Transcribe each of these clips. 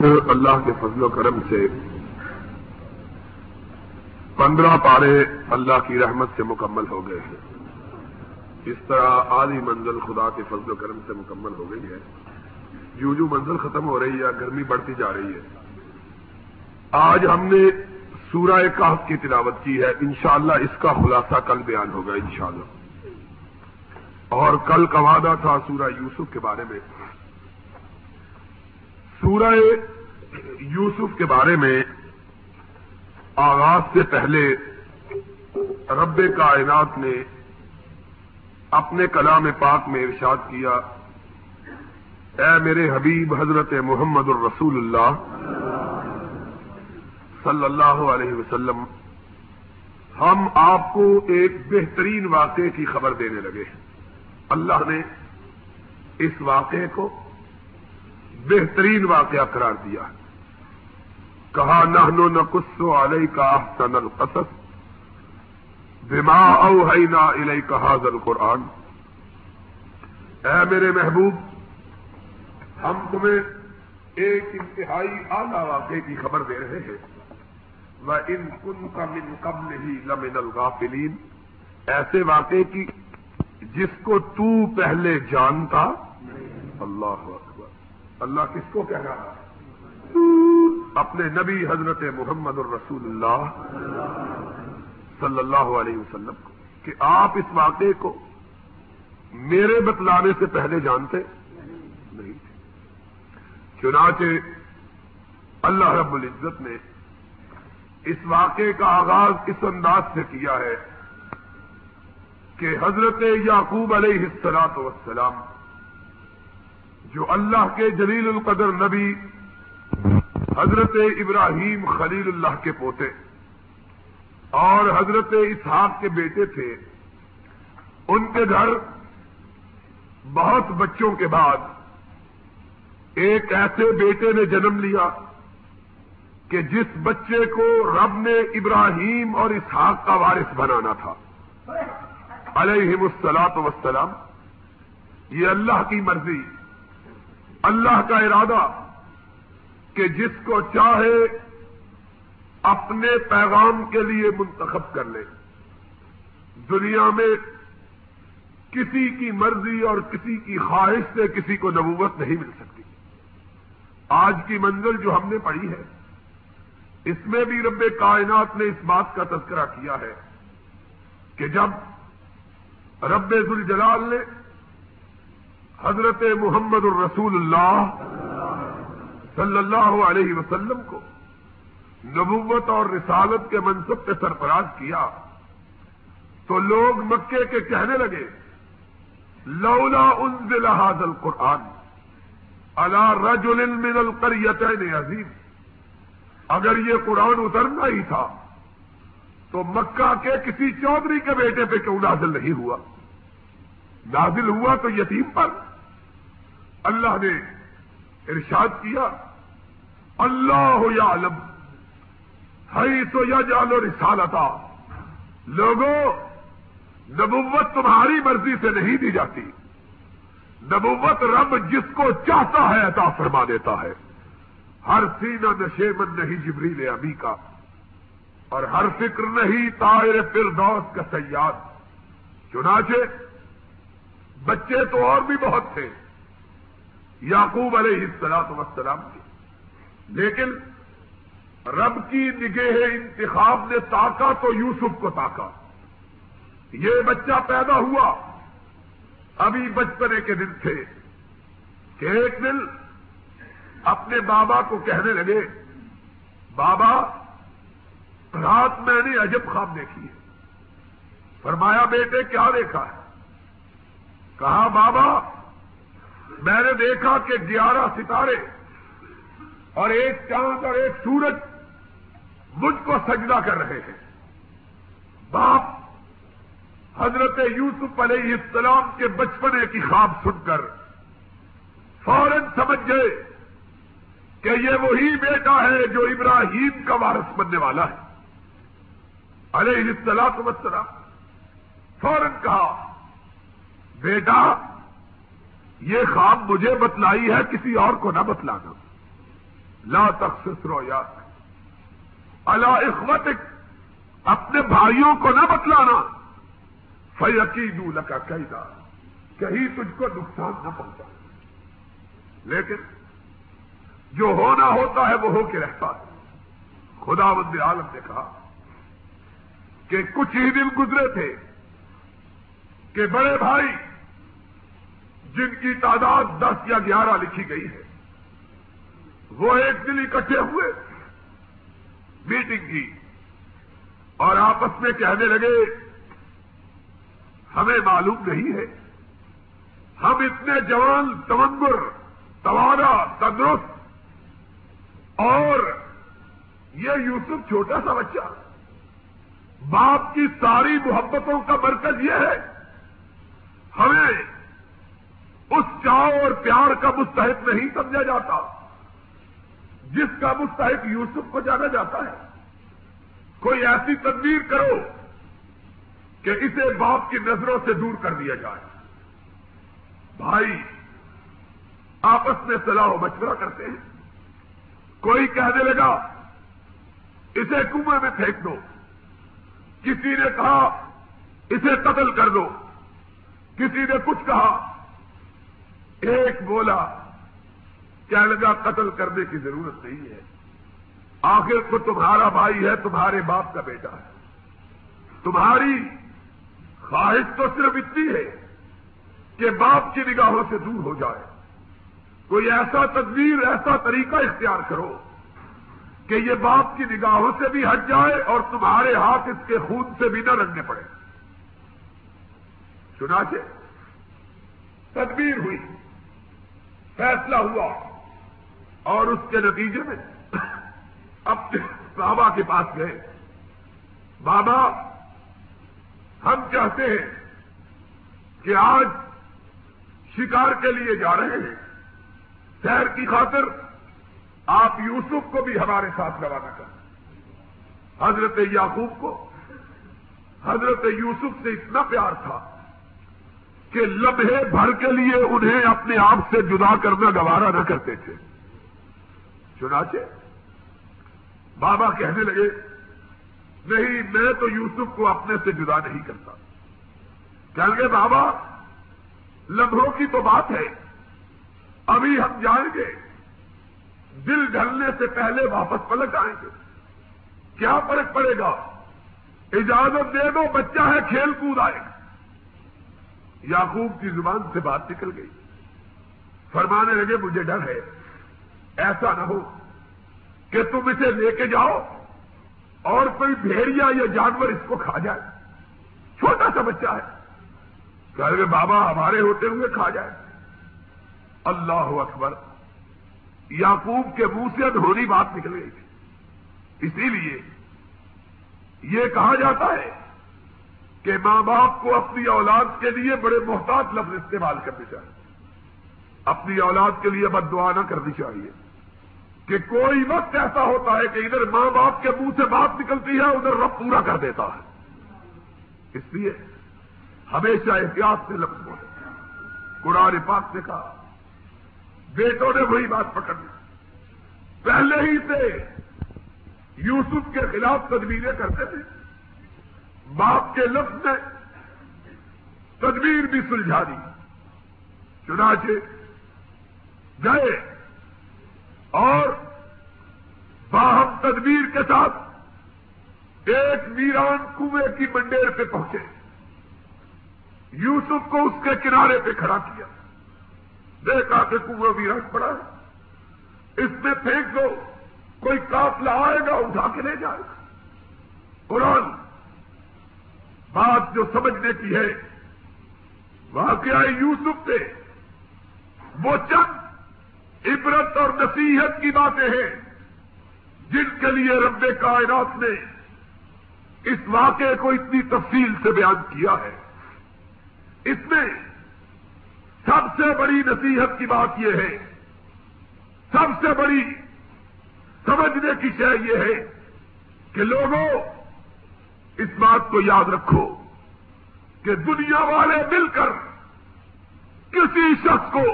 اللہ کے فضل و کرم سے پندرہ پارے اللہ کی رحمت سے مکمل ہو گئے ہیں۔ اس طرح آدھی منزل خدا کے فضل و کرم سے مکمل ہو گئی ہے۔ جو جو منزل ختم ہو رہی ہے گرمی بڑھتی جا رہی ہے۔ آج ہم نے سورہ کاف کی تلاوت کی ہے۔ انشاءاللہ اس کا خلاصہ کل بیان ہوگا انشاءاللہ۔ اور کل کا وعدہ تھا سورہ یوسف کے بارے میں۔ سورہ یوسف کے بارے میں آغاز سے پہلے رب کائنات نے اپنے کلام پاک میں ارشاد کیا، اے میرے حبیب حضرت محمد الرسول اللہ صلی اللہ علیہ وسلم، ہم آپ کو ایک بہترین واقعے کی خبر دینے لگے اللہ نے اس واقعے کو بہترین واقعہ قرار دیا کہا نہنو نہ کسو علیہ کا احسن القصص بما اوحینا الیک کا حاضر قرآن اے میرے محبوب، ہم تمہیں ایک انتہائی اعلی واقعے کی خبر دے رہے ہیں۔ وہ ان کن کا من قبل ہی لمن الغافلین ایسے واقعے کی جس کو تو پہلے جانتا۔ اللہ اللہ کس کو کہہ رہا ہے؟ اپنے نبی حضرت محمد الرسول اللہ صلی اللہ علیہ وسلم کو کہ آپ اس واقعے کو میرے بتلانے سے پہلے جانتے نہیں تھے۔ چنانچہ اللہ رب العزت نے اس واقعے کا آغاز اس انداز سے کیا ہے کہ حضرت یعقوب علیہ السلاط وسلام جو اللہ کے جلیل القدر نبی حضرت ابراہیم خلیل اللہ کے پوتے اور حضرت اسحاق کے بیٹے تھے، ان کے گھر بہت بچوں کے بعد ایک ایسے بیٹے نے جنم لیا کہ جس بچے کو رب نے ابراہیم اور اسحاق کا وارث بنانا تھا۔ علیہ السلاط وسلام یہ اللہ کی مرضی اللہ کا ارادہ کہ جس کو چاہے اپنے پیغام کے لیے منتخب کر لے۔ دنیا میں کسی کی مرضی اور کسی کی خواہش سے کسی کو نبوت نہیں مل سکتی۔ آج کی منزل جو ہم نے پڑھی ہے، اس میں بھی رب کائنات نے اس بات کا تذکرہ کیا ہے کہ جب رب ذوالجلال نے حضرت محمد الرسول اللہ صلی اللہ علیہ وسلم کو نبوت اور رسالت کے منصب پہ سرفراز کیا تو لوگ مکے کے کہنے لگے، لولا انزل هذا القرآن على رجل من القريتين عظیم۔ اگر یہ قرآن اترنا ہی تھا، تو مکہ کے کسی چودھری کے بیٹے پہ کیوں نازل نہیں ہوا؟ نازل ہوا تو یتیم پر۔ اللہ نے ارشاد کیا، اللہ یا علم ہئی تو یا جالو رسالتا لوگوں، نبوت تمہاری مرضی سے نہیں دی جاتی۔ نبوت رب جس کو چاہتا ہے عطا فرما دیتا ہے۔ ہر سینہ نشے من نہیں جبریل ابھی کا، اور ہر فکر نہیں طائر فردوس کا سیاد۔ چنانچہ، بچے تو اور بھی بہت تھے۔ یعقوب علیہ السلاط وسلام کی۔ لیکن رب کی نگہ انتخاب نے تاکا تو یوسف کو تاکا یہ بچہ پیدا ہوا۔ ابھی بچپنے کے دن تھے۔ کہ ایک دن اپنے بابا کو کہنے لگے، بابا، رات میں نے عجب خواب دیکھی ہے۔ فرمایا، بیٹے، کیا دیکھا ہے؟ کہا، بابا میں نے دیکھا کہ گیارہ ستارے اور ایک چاند اور ایک سورج مجھ کو سجدہ کر رہے ہیں۔ باپ حضرت یوسف علیہ السلام کے بچپنے کی خواب سن کر فوراً سمجھ گئے کہ یہ وہی بیٹا ہے جو ابراہیم کا وارث بننے والا ہے۔ علیہ السلام وسلام فوراً کہا، بیٹا یہ خواب مجھے بتلائی ہے، کسی اور کو نہ بتلانا۔ لا تخصص رویات اللہ اخوتک، اپنے بھائیوں کو نہ بتلانا۔ فیقین لکا قیدا کہیں تجھ کو نقصان نہ پہنچا۔ لیکن، جو ہونا ہوتا ہے وہ ہو کے رہتا ہے۔ خدا بند عالم نے کہا کہ کچھ ہی دن گزرے تھے کہ بڑے بھائی جن کی تعداد دس یا گیارہ لکھی گئی ہے، وہ ایک دن اکٹھے ہوئے میٹنگ کی، اور آپس میں کہنے لگے، ہمیں معلوم نہیں ہے، ہم اتنے جوان، تمنگر توارا تندرست، اور یہ یوسف چھوٹا سا بچہ، باپ کی ساری محبتوں کا مرکز یہ ہے، ہمیں اس چاؤ اور پیار کا مستحق نہیں سمجھا جاتا، جس کا مستحق یوسف کو جانا جاتا ہے۔ کوئی ایسی تدبیر کرو کہ اسے باپ کی نظروں سے دور کر دیا جائے۔ بھائی، آپس میں صلاح و مشورہ کرتے ہیں۔ کوئی کہنے لگا، اسے کنویں میں پھینک دو۔ کسی نے کہا، اسے قتل کر دو۔ کسی نے کچھ کہا ایک بولا کیا لگا، قتل کرنے کی ضرورت نہیں ہے۔ آخر کو تمہارا بھائی ہے، تمہارے باپ کا بیٹا ہے۔ تمہاری خواہش تو صرف اتنی ہے کہ باپ کی نگاہوں سے دور ہو جائے۔ کوئی ایسا تدبیر ایسا طریقہ اختیار کرو کہ یہ باپ کی نگاہوں سے بھی ہٹ جائے اور تمہارے ہاتھ اس کے خون سے بھی نہ رنگنے پڑے۔ چنانچہ تدبیر ہوئی۔ فیصلہ ہوا اور اس کے نتیجے میں اب بابا کے پاس گئے۔ بابا، ہم چاہتے ہیں کہ آج شکار کے لیے جا رہے ہیں۔ شہر کی خاطر آپ یوسف کو بھی ہمارے ساتھ روانہ کریں حضرت یعقوب کو، حضرت یوسف سے اتنا پیار تھا کہ لمحے بھر کے لیے انہیں اپنے آپ سے جدا کرنا گوارا نہ کرتے تھے۔ چنانچہ بابا کہنے لگے، نہیں، میں تو یوسف کو اپنے سے جدا نہیں کرتا۔ کہیں گے بابا، لمحوں کی تو بات ہے۔ ابھی ہم جائیں گے۔ دل ڈھلنے سے پہلے واپس پلٹ آئیں گے۔ کیا فرق پڑے گا؟ اجازت دے دو، بچہ ہے، کھیل کود آئے گا۔ یعقوب کی زبان سے بات نکل گئی۔ فرمانے لگے، مجھے ڈر ہے۔ ایسا نہ ہو کہ تم اسے لے کے جاؤ اور کوئی بھیڑیا یا جانور اس کو کھا جائے۔ چھوٹا سا بچہ ہے۔ کہ بابا، ہمارے ہوتے ہوئے کھا جائے۔ اللہ اکبر۔ یعقوب کے منہ سے دھونی بات نکل گئی۔ تھی اسی لیے یہ کہا جاتا ہے کہ ماں باپ کو اپنی اولاد کے لیے بڑے محتاط لفظ استعمال کرنے چاہیے۔ اپنی اولاد کے لیے بد دعا نہ کرنی چاہیے۔ کہ کوئی وقت ایسا ہوتا ہے کہ ادھر ماں باپ کے منہ سے بات نکلتی ہے، ادھر رب پورا کر دیتا ہے۔ اس لیے ہمیشہ احتیاط سے لفظ بولے قرآن پاک نے کہا، بیٹوں نے وہی بات پکڑی پہلے ہی سے یوسف کے خلاف تدبیریں کرتے تھے۔ باپ کے لفظ نے تدبیر بھی سلجھا دی۔ چنانچہ گئے اور باہم تدبیر کے ساتھ ایک ویران کنویں کی منڈیر پہ پہنچے۔ یوسف کو اس کے کنارے پہ کھڑا کیا۔ دیکھا کہ کنواں ویران پڑا ہے۔ اس میں پھینک دو، کوئی قافلہ آئے گا، اٹھا کے لے جائے گا۔ قرآن بات جو سمجھنے کی ہے۔ واقعہ یوسف سے۔ وہ چند عبرت اور نصیحت کی باتیں ہیں جن کے لیے رب کائنات نے اس واقعے کو اتنی تفصیل سے بیان کیا ہے۔ اس میں سب سے بڑی نصیحت کی بات یہ ہے۔ سب سے بڑی سمجھنے کی شے یہ ہے کہ لوگوں اس بات کو یاد رکھو کہ دنیا والے مل کر کسی شخص کو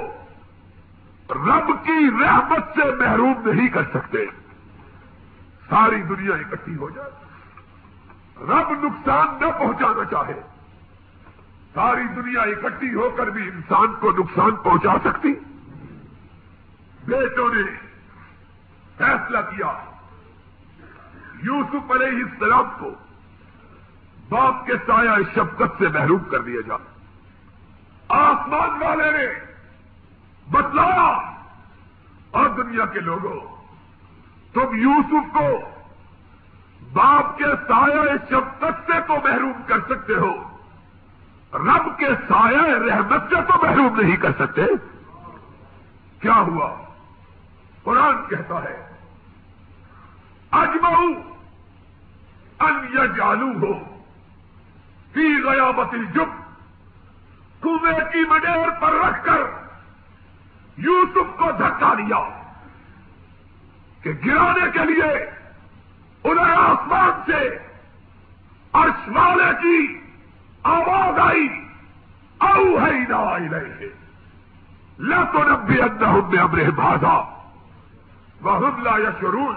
رب کی رحمت سے محروم نہیں کر سکتے۔ ساری دنیا اکٹھی ہو جائے۔ رب نقصان نہ پہنچانا چاہے۔ ساری دنیا اکٹھی ہو کر بھی انسان کو نقصان پہنچا سکتی۔ بیٹوں نے فیصلہ کیا، یوسف علیہ السلام کو باپ کے سایہ شفقت سے محروم کر دیا جائے آسمان والے نے بتلایا، اور دنیا کے لوگوں، تم یوسف کو باپ کے سایہ شفقت سے تو محروم کر سکتے ہو، رب کے سایہ رحمت سے تو محروم نہیں کر سکتے۔ کیا ہوا؟ قرآن کہتا ہے، اجمعو ان یجالو ہو پی گیا بتی جب کنویں کی مڈیر پر رکھ کر یوسف کو دھکا دیا کہ گرانے کے لیے انہیں آسمان سے عرش والے کی آواز آئی او ہے نہ آئی رہے لا تو نبی اندر میں امرے بھاجا وہ حملہ یا شرون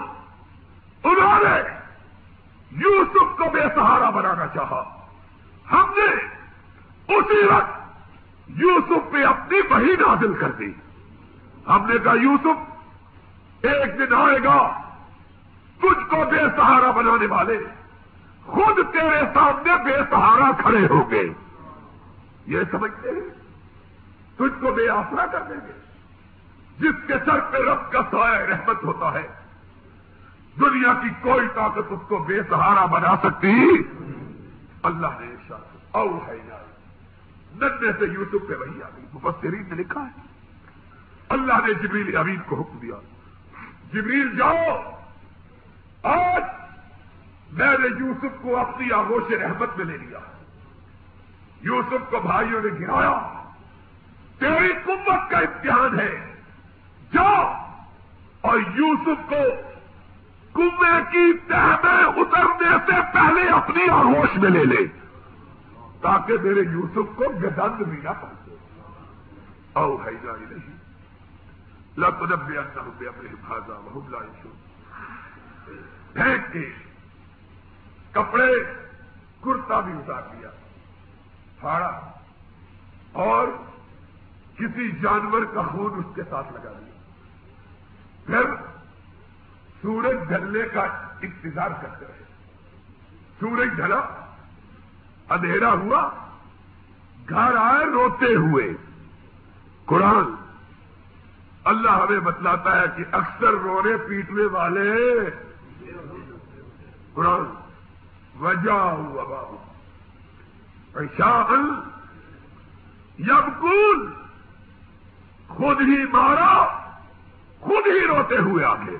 انہوں نے یوسف کو بے سہارا بنانا چاہا۔ ہم نے اسی وقت یوسف پہ اپنی وہی نازل کر دی۔ ہم نے کہا، یوسف، ایک دن آئے گا، تجھ کو بے سہارا بنانے والے، خود تیرے سامنے بے سہارا کھڑے ہو گئے یہ سمجھتے ہیں؟ تجھ کو بے آسرا کر دیں گے۔ جس کے سر پہ رب کا سایہ رحمت ہوتا ہے، دنیا کی کوئی طاقت اس کو بے سہارا بنا سکتی اللہ نے اور ہے ننے سے یوسف پہ وہی آ گئی۔ مفسرین نے لکھا ہے۔ اللہ نے جبریل امین کو حکم دیا۔ جبریل جاؤ۔ آج میں نے یوسف کو اپنی آگوش رحمت میں لے لیا۔ یوسف کو بھائیوں نے گرایا۔ تیری قوت کا امتحان ہے۔ جاؤ۔ اور یوسف کو کنویں کی تہ میں اترنے سے پہلے اپنی آگوش میں لے لے تاکہ میرے یوسف کو گدند بھی نہ پہنچے۔ او ہے نہیں لبے اندر روپے اپنے بھاجا بہت لائشو پھینک کے کپڑے، کرتا بھی اتار دیا، پھاڑا، اور کسی جانور کا خون اس کے ساتھ لگا دیا۔ پھر سورج ڈھلنے کا انتظار کرتے رہے۔ سورج ڈھلا، اندھیرا ہوا، گھر آئے روتے ہوئے۔ قرآن اللہ ہمیں بتلاتا ہے کہ اکثر رونے پیٹنے والے قرآن۔ وجہ ہوا۔ بابو ایشا یبکون۔ خود ہی مارا، خود ہی روتے ہوئے آگے۔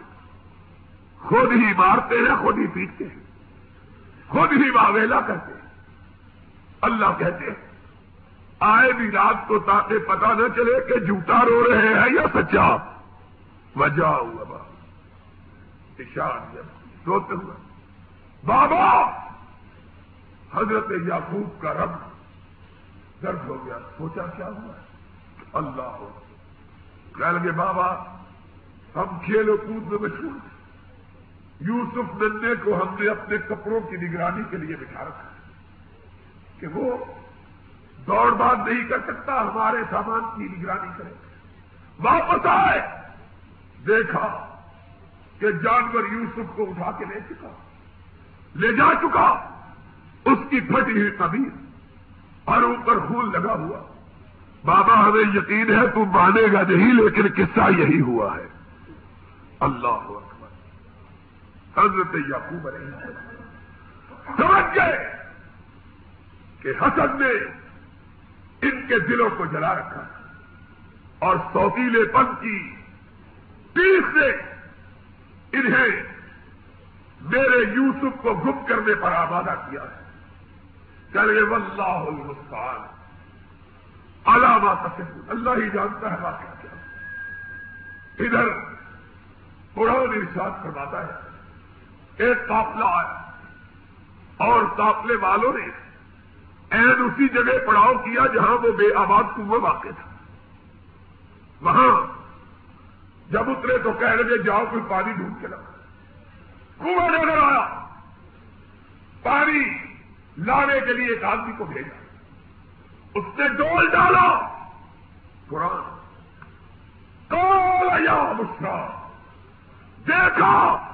خود ہی مارتے ہیں، خود ہی پیٹتے ہیں۔ خود ہی واویلا کرتے ہیں۔ اللہ کہتے ہیں، آئے بھی رات کو تاکہ پتا نہ چلے کہ جھوٹا رو رہے ہیں یا سچا۔ وجہ ہوا بابا۔ اشار روتے ہوئے۔ بابا! حضرت یعقوب کا رب۔ درد ہو گیا۔ سوچا کیا ہوا؟ اللہ ہو۔ کہہ لگے، بابا، ہم کھیلو کود میں مشہور یوسف ننے کو ہم نے اپنے کپڑوں کی نگرانی کے لیے بٹھا رکھا کہ وہ دوڑ بھاگ نہیں کر سکتا، ہمارے سامان کی نگرانی کرے۔ واپس آئے۔ دیکھا کہ جانور یوسف کو اٹھا کے لے چکا۔ لے جا چکا۔ اس کی پھٹی ہوئی طبیعت اور اوپر خون لگا ہوا۔ بابا، ہمیں یقین ہے تو مانے گا نہیں، لیکن قصہ یہی ہوا ہے۔ اللہ اکبر۔ حضرت یعقوب علیہ السلام۔ سمجھ گئے کہ حسد نے ان کے دلوں کو جلا رکھا اور سوکیلے پن کی پیس سے انہیں میرے یوسف کو گم کرنے پر آبادہ کیا ہے۔ چلے واللہ المستعان۔ علامہ تصف اللہ ہی جانتا ہے واقعہ کیا۔ ادھر قرآن ارشاد فرماتا ہے ایک قافلہ آیا۔ اور قافلے والوں نے این اسی جگہ پڑاؤ کیا جہاں وہ بے آباد کنواں واقع تھا۔ وہاں جب اترے تو کہہ لگے، جاؤ کوئی پانی ڈھونڈ کے لاؤ۔ کنواں نظر آیا۔ پانی لانے کے لیے ایک آدمی کو بھیجا۔ اس نے ڈول ڈالا۔ قرآن کال یا دیکھا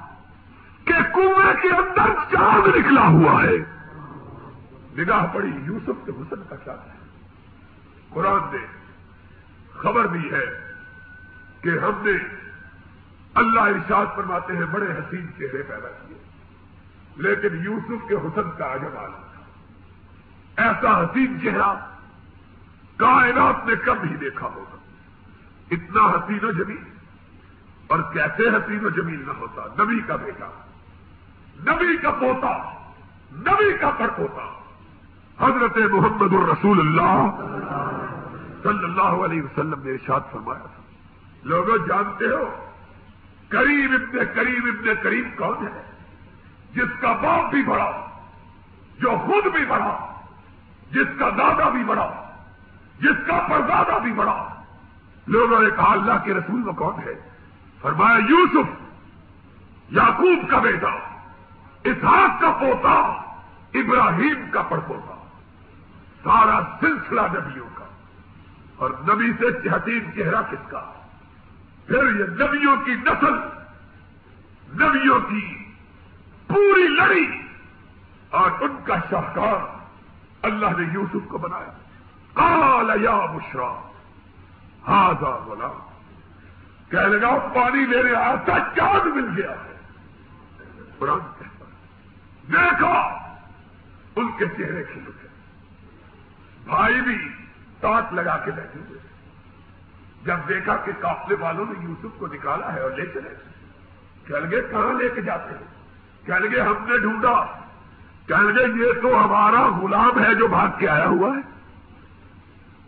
کہ کنویں کے اندر چاند نکلا ہوا ہے۔ نگاہ پڑی یوسف کے حسن کا کیا ہے؟ قرآن نے خبر دی ہے کہ ہم نے اللہ ارشاد فرماتے ہیں، بڑے حسین چہرے پیدا کیے۔ لیکن یوسف کے حسن کا عجب عالم تھا ایسا حسین چہرہ کائنات نے کب ہی دیکھا ہوگا؟ اتنا حسین و جمیل۔ اور کیسے حسین و جمیل نہ ہوتا؟ نبی کا بیٹا۔ نبی کا پوتا، نبی کا پڑپوتا حضرت محمد الرسول اللہ صلی اللہ علیہ وسلم نے ارشاد فرمایا تھا۔ لوگوں جانتے ہو، کریم ابن کریم ابن کریم کون ہے؟ جس کا باپ بھی بڑا، جو خود بھی بڑا، جس کا دادا بھی بڑا، جس کا پردادا بھی بڑا۔ لوگوں نے کہا، اللہ کے رسول میں کون ہے؟ فرمایا، یوسف، یعقوب کا بیٹا۔ اسحاق کا پوتا، ابراہیم کا پڑپوتا سارا سلسلہ نبیوں کا۔ اور نبی سے حتیم چہرہ کس کا؟ پھر یہ نبیوں کی نسل، نبیوں کی پوری لڑی۔ اور ان کا شاہکار اللہ نے یوسف کو بنایا۔ کال یا مشرا ہاضا بولا کہہ لگا، پانی میرے آتا چاند مل گیا ہے۔ قرآن کہتا دیکھا؟ ان کے چہرے کھل اٹھے بھائی بھی تاٹ لگا کے بیٹھے ہوئے جب دیکھا کہ قافلے والوں نے یوسف کو نکالا ہے اور لے چلے کہہ لگے کہاں لے کے جاتے ہیں؟ کہہ لگے ہم نے ڈھونڈا کہہ لگے یہ تو ہمارا غلام ہے جو بھاگ کے آیا ہوا ہے۔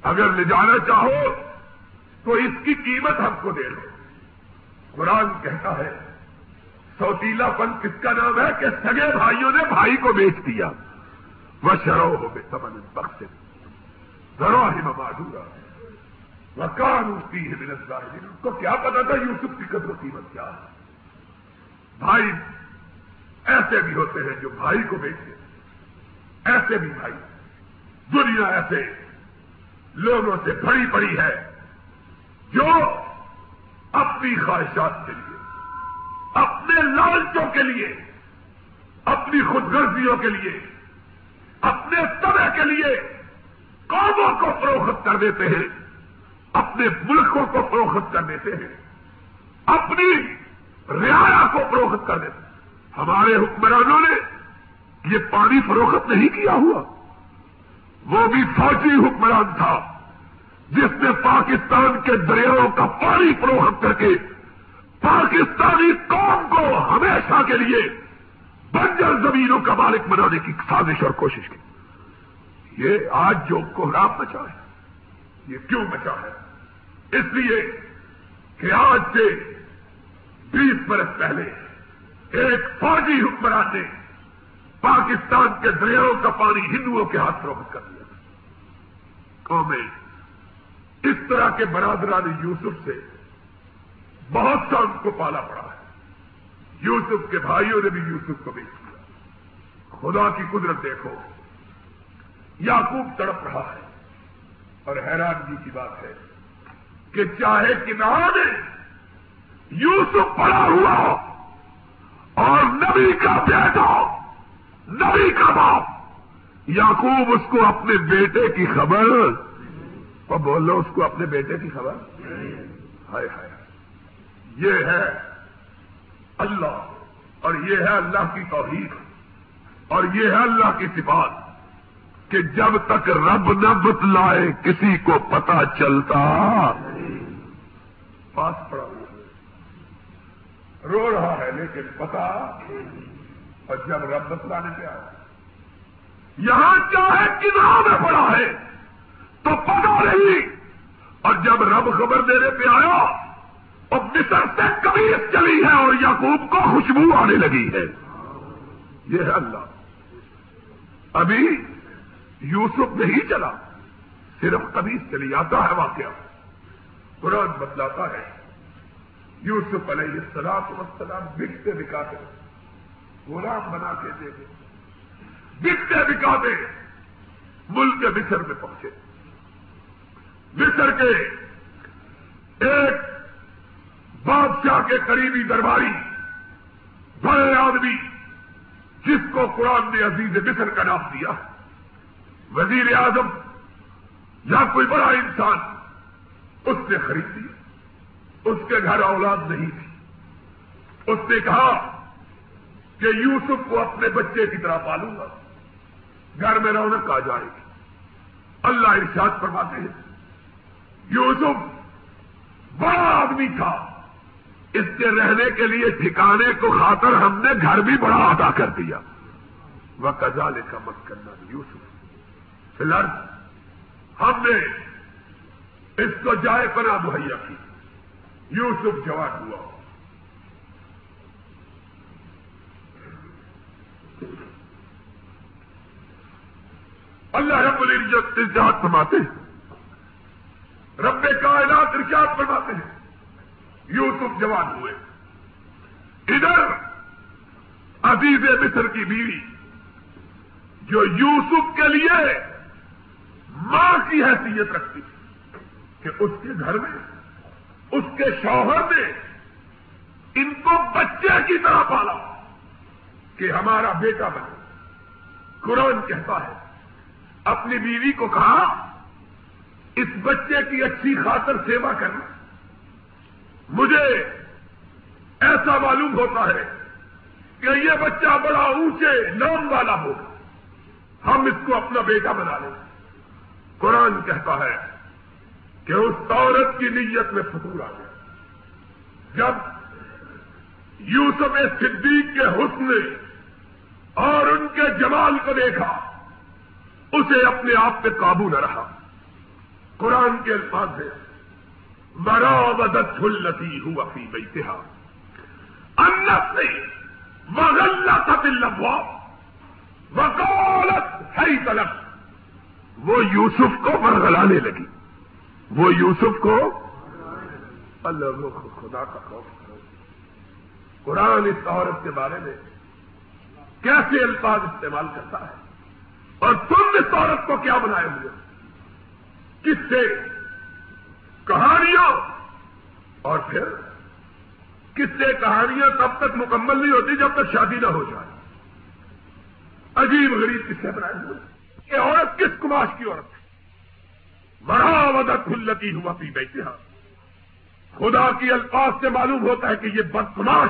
اگر لے جانا چاہو تو اس کی قیمت ہم کو دے دو۔ قرآن کہتا ہے سوتیلا پن کس کا نام ہے کہ سگے بھائیوں نے بھائی کو بیچ دیا؟ وہ شرو ہو گئے سمن بخش ذرا ہی مادورا وہ اٹھتی ہے ان کو کیا پتا تھا یوسف کی قدر قیمت کیا ہے؟ بھائی ایسے بھی ہوتے ہیں جو بھائی کو بیچتے ایسے بھی بھائی۔ دنیا ایسے لوگوں سے بڑی پڑی ہے جو اپنی خواہشات کے لیے اپنے لالچوں کے لیے، اپنی خود غرضیوں کے لیے، اپنے طبع کے لیے قوموں کو فروخت کر دیتے ہیں، اپنے ملکوں کو فروخت کر دیتے ہیں، اپنی رعایا کو فروخت کر دیتے ہیں۔ ہمارے حکمرانوں نے یہ پانی فروخت نہیں کیا ہوا۔ وہ بھی فوجی حکمران تھا، جس نے پاکستان کے دریاؤں کا پانی فروخت کر کے پاکستانی قوم کو ہمیشہ کے لیے بنجر زمینوں کا مالک بنانے کی سازش اور کوشش کی۔ یہ آج جو کوہرام بچا ہے، یہ کیوں بچا ہے؟ اس لیے کہ آج سے بیس برس پہلے ایک فوجی حکمران نے پاکستان کے دریاؤں کا پانی ہندوؤں کے ہاتھ فروخت کر دیا۔ قومیں اس طرح کے برادران یوسف سے بہت سا ان کو پالا پڑا ہے۔ یوسف کے بھائیوں نے بھی یوسف کو بیچ دیا۔ خدا کی قدرت دیکھو یاقوب تڑپ رہا ہے۔ اور حیرانگی کی بات ہے کہ چاہے کنارے یوسف پڑا ہوا ہو اور نبی کا بیٹا نبی کا باپ۔ یعقوب اس کو اپنے بیٹے کی خبر، اور بول بولو اس کو اپنے بیٹے کی خبر؟ ہائے ہائے۔ یہ ہے اللہ اور یہ ہے اللہ کی توحید اور یہ ہے اللہ کی صفات کہ جب تک رب نہ بتلائے کسی کو پتا چلتا۔ پاس پڑا۔ ہوا رو رہا ہے لیکن پتا اور جب رب بتلانے پہ آیا یہاں چاہے کناروں میں پڑا ہے تو پتا نہیں۔ اور جب رب خبر دینے پہ آیا اور مصر سے کبھی چلی ہے اور یعقوب کو خوشبو آنے لگی ہے، یہ ہے اللہ۔ ابھی یوسف نہیں چلا، صرف کبھی چلی آتا ہے واقعہ۔ قرآن بتلاتا ہے، یوسف علیہ السلام وسلام بکتے بکاتے غلام بنا کے دے گے بکتے بکاتے ملک مصر میں پہنچے۔ مصر کے ایک بادشاہ کے قریبی درباری، بڑے آدمی، جس کو قرآن نے عزیز مصر کا نام دیا۔ وزیر اعظم یا کوئی بڑا انسان اس نے خریدی اس کے گھر اولاد نہیں تھی۔ اس نے کہا کہ یوسف کو اپنے بچے کی طرح پالوں گا۔ گھر میں رونق آ جائے گی۔ اللہ ارشاد فرماتے ہیں، یوسف بڑا آدمی تھا۔ اس کے رہنے کے لیے ٹھکانے کو خاطر ہم نے گھر بھی بڑا ادا کر دیا۔ وہ کزالے کا مت کرنا یوسف فی ہم نے اس کو جائے پنا مہیا کی۔ یوسف جوان ہوا۔ اللہ رب العزت ارجاد فرماتے ہیں۔ رب کائنات ارشاد فرماتے ہیں۔ یوسف جوان ہوئے۔ ادھر عزیز مصر کی بیوی، جو یوسف کے لیے ماں کی حیثیت رکھتی کہ اس کے گھر میں، اس کے شوہر نے ان کو بچے کی طرح پالا کہ ہمارا بیٹا بنے۔ قرآن کہتا ہے، اپنی بیوی کو کہا، اس بچے کی اچھی خاطر سیوا کرنا۔ مجھے ایسا معلوم ہوتا ہے کہ یہ بچہ بڑا اونچے نام والا ہوگا ہم اس کو اپنا بیٹا بنا لیں۔ قرآن کہتا ہے کہ اس عورت کی نیت میں فطور آ گیا جب یوسف صدیق کے حسن اور ان کے جمال کو دیکھا، اسے اپنے آپ پہ قابو نہ رہا۔ قرآن کے الفاظ ہے مرابدت التی ہوا فی بیتہا۔ انت سے مغلہ تھا دل وکولت ہے طلب وہ یوسف کو مرغلانے لگی۔ وہ یوسف کو اللہ خدا کا خوف۔ کرو قرآن اس عورت کے بارے میں کیسے الفاظ استعمال کرتا ہے؟ اور تم اس عورت کو کیا بنائے ہوئے کس سے؟ کہانیاں۔ اور پھر کس سے کہانیاں تب تک مکمل نہیں ہوتی جب تک شادی نہ ہو جائے۔ عجیب غریب کس سے بنائے ہوئے۔ یہ عورت کس کماش کی عورت ہے؟ بڑا مدد کھلتی ہوا پی بیٹھے خدا کی الفاظ سے معلوم ہوتا ہے کہ یہ بدماش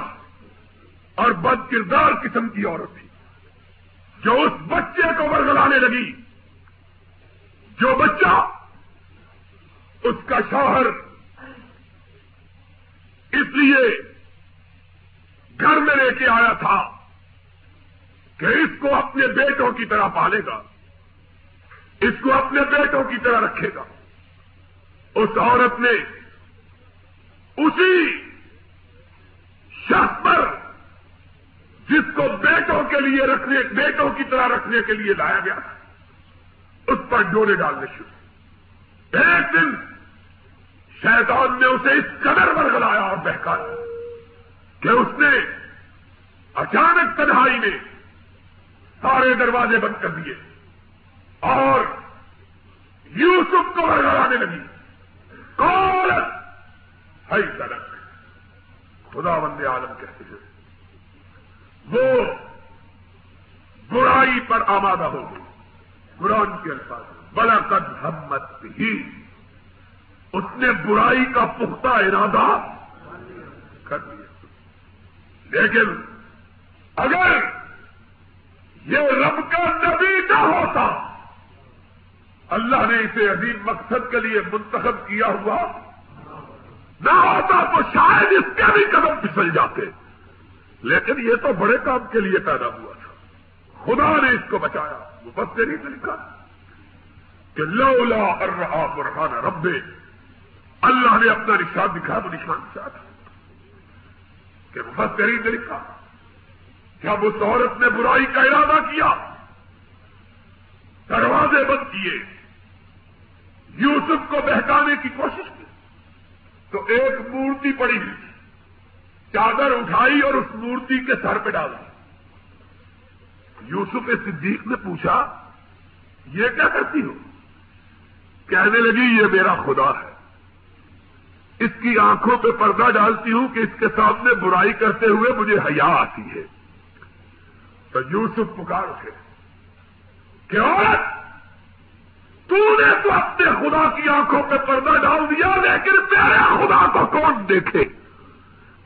اور بد کردار قسم کی عورت تھی۔ جو اس بچے کو ورگلانے لگی، جو بچہ اس کا شوہر۔ اس لیے گھر میں لے کے آیا تھا کہ اس کو اپنے بیٹوں کی طرح پالے گا۔ اس کو اپنے بیٹوں کی طرح رکھے گا۔ اس عورت نے اسی شخص پر جس کو بیٹوں کے لیے رکھنے، بیٹوں کی طرح رکھنے کے لیے لایا گیا اس پر ڈورے ڈالنے شروع۔ ایک دن شیطان نے اسے اس قدر پر گلایا اور بہکایا کہ اس نے اچانک تنہائی میں سارے دروازے بند کر دیے اور یوسف کو برگلانے لگی۔ کون ہے سڑک خدا بند عالم کہتے ہیں، وہ برائی پر آمادہ ہو گئی۔ قرآن کے الفاظ بڑا قد ہمت ہی اس نے برائی کا پختہ ارادہ کر دیا لیکن اگر یہ رب کا نبی نہ ہوتا، اللہ نے اسے عظیم مقصد کے لیے منتخب کیا ہوا، نہ ہوتا تو شاید اس کے بھی قدم پھسل جاتے۔ لیکن یہ تو بڑے کام کے لیے پیدا ہوا تھا۔ خدا نے اس کو بچایا۔ وہ بس سے نہیں لکھا کہ لولا ارحا برحان ربے اللہ نے اپنا نشان دکھا تو نشان کیا تھا کہ مفسرین نے لکھا جب اس عورت نے برائی کا ارادہ کیا؟ دروازے بند کیے۔ یوسف کو بہکانے کی کوشش کی۔ تو ایک مورتی پڑی۔ ہوئی چادر اٹھائی اور اس مورتی کے سر پہ ڈالا۔ یوسف صدیق نے پوچھا، یہ کیا کرتی ہو؟ کہنے لگی، یہ میرا خدا ہے۔ اس کی آنکھوں پہ پردہ ڈالتی ہوں کہ اس کے سامنے برائی کرتے ہوئے مجھے حیا آتی ہے۔ تو یوسف پکار اٹھے۔ کیا تو نے تو اپنے خدا کی آنکھوں پہ پردہ ڈال دیا، لیکن تیرے خدا کو کون دیکھے؟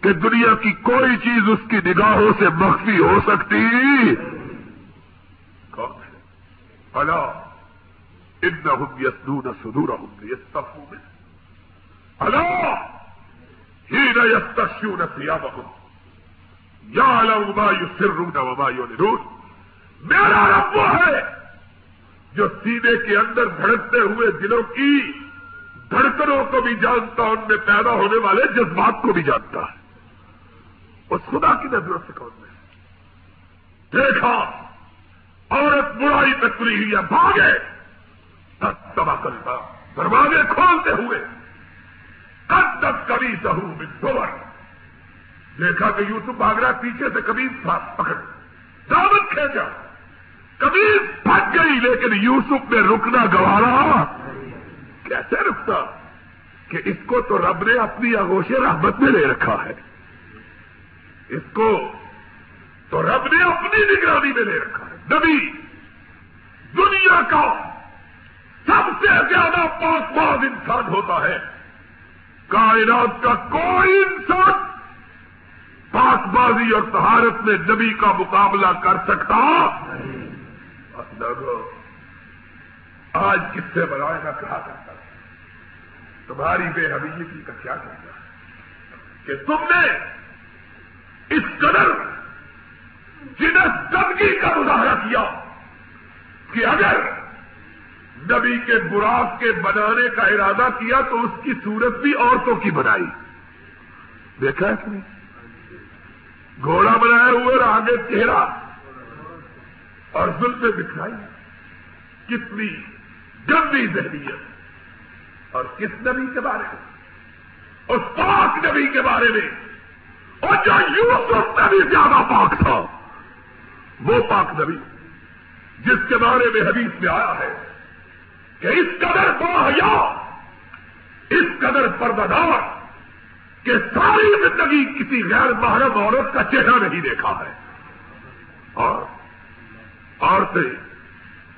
کہ دنیا کی کوئی چیز اس کی نگاہوں سے مخفی ہو سکتی۔ کون ہے؟ اللہ ان یسدون سدور ہوں میں اللہ ہی نہ بہت یا الما یو سر رو نہ میرا رب وہ ہے جو سینے کے اندر دھڑکتے ہوئے دلوں کی دھڑکنوں کو بھی جانتا ان میں پیدا ہونے والے جذبات کو بھی جانتا ہے۔ اس خدا کی نظروں سے کون میں دیکھا، عورت برائی پہ تری ہوئی ہے، بھاگے۔ تباہ کرتا دروازے کھولتے ہوئے۔ کب تک کبھی سہو بور دیکھا کہ یوسف بھاگ رہا پیچھے سے کبھی پکڑ۔ دعوت کھینچا کبھی پھٹ گئی، لیکن یوسف نے رکنا گوارا۔ کیسے رکتا؟ کہ اس کو تو رب نے اپنی آگوش رحمت میں لے رکھا ہے۔ اس کو تو رب نے اپنی نگرانی میں لے رکھا ہے۔ نبی، دنیا کا سب سے زیادہ پاک باز انسان ہوتا ہے۔ کائنات کا کوئی انسان پاک بازی اور تہارت میں نبی کا مقابلہ کر سکتا آج کس سے بنائے گا کہا کرتا تمہاری بے حبیبی کا کیا کہنا کہ تم نے اس قدر جنہیں دبکی کا مظاہرہ کیا کہ اگر نبی کے براق کے بنانے کا ارادہ کیا تو اس کی صورت بھی عورتوں کی بنائی۔ دیکھا ہے کہ گھوڑا بنایا ہوئے اور آگے چہرہ۔ اور ظلم دکھائی کتنی گندی ذہنیت۔ اور کس نبی کے بارے میں؟ اس پاک نبی کے بارے میں۔ اور جو یوسف نبی زیادہ پاک تھا۔ وہ پاک نبی۔ جس کے بارے میں حدیث میں آیا ہے۔ کہ اس قدر حیا اس قدر پردار کہ ساری زندگی کسی غیر محرم عورت کا چہرہ نہیں دیکھا ہے۔ اور عورتیں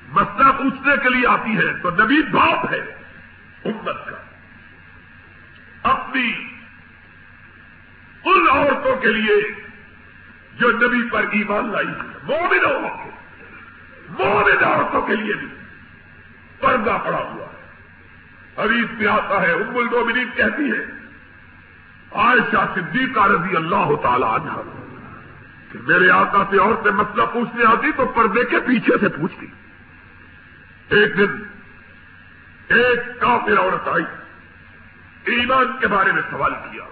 مسئلہ پوچھنے کے لیے آتی ہے تو نبی باپ ہے امت کا۔ اپنی ان عورتوں کے لیے جو نبی پر ایمان لائی مومن عورتوں مومن عورتوں کے لیے بھی۔ پردہ پڑا ہوا ہے۔ حدیث میں آتا ہے، ام المومنین کہتی ہے، عائشہ صدیقہ رضی اللہ تعالی عنہ کہ میرے آقا سے عورتیں مسئلہ پوچھنے آتی تو پردے کے پیچھے سے پوچھتی ایک دن ایک کافر عورت آئی، ایمان کے بارے میں سوال کیا۔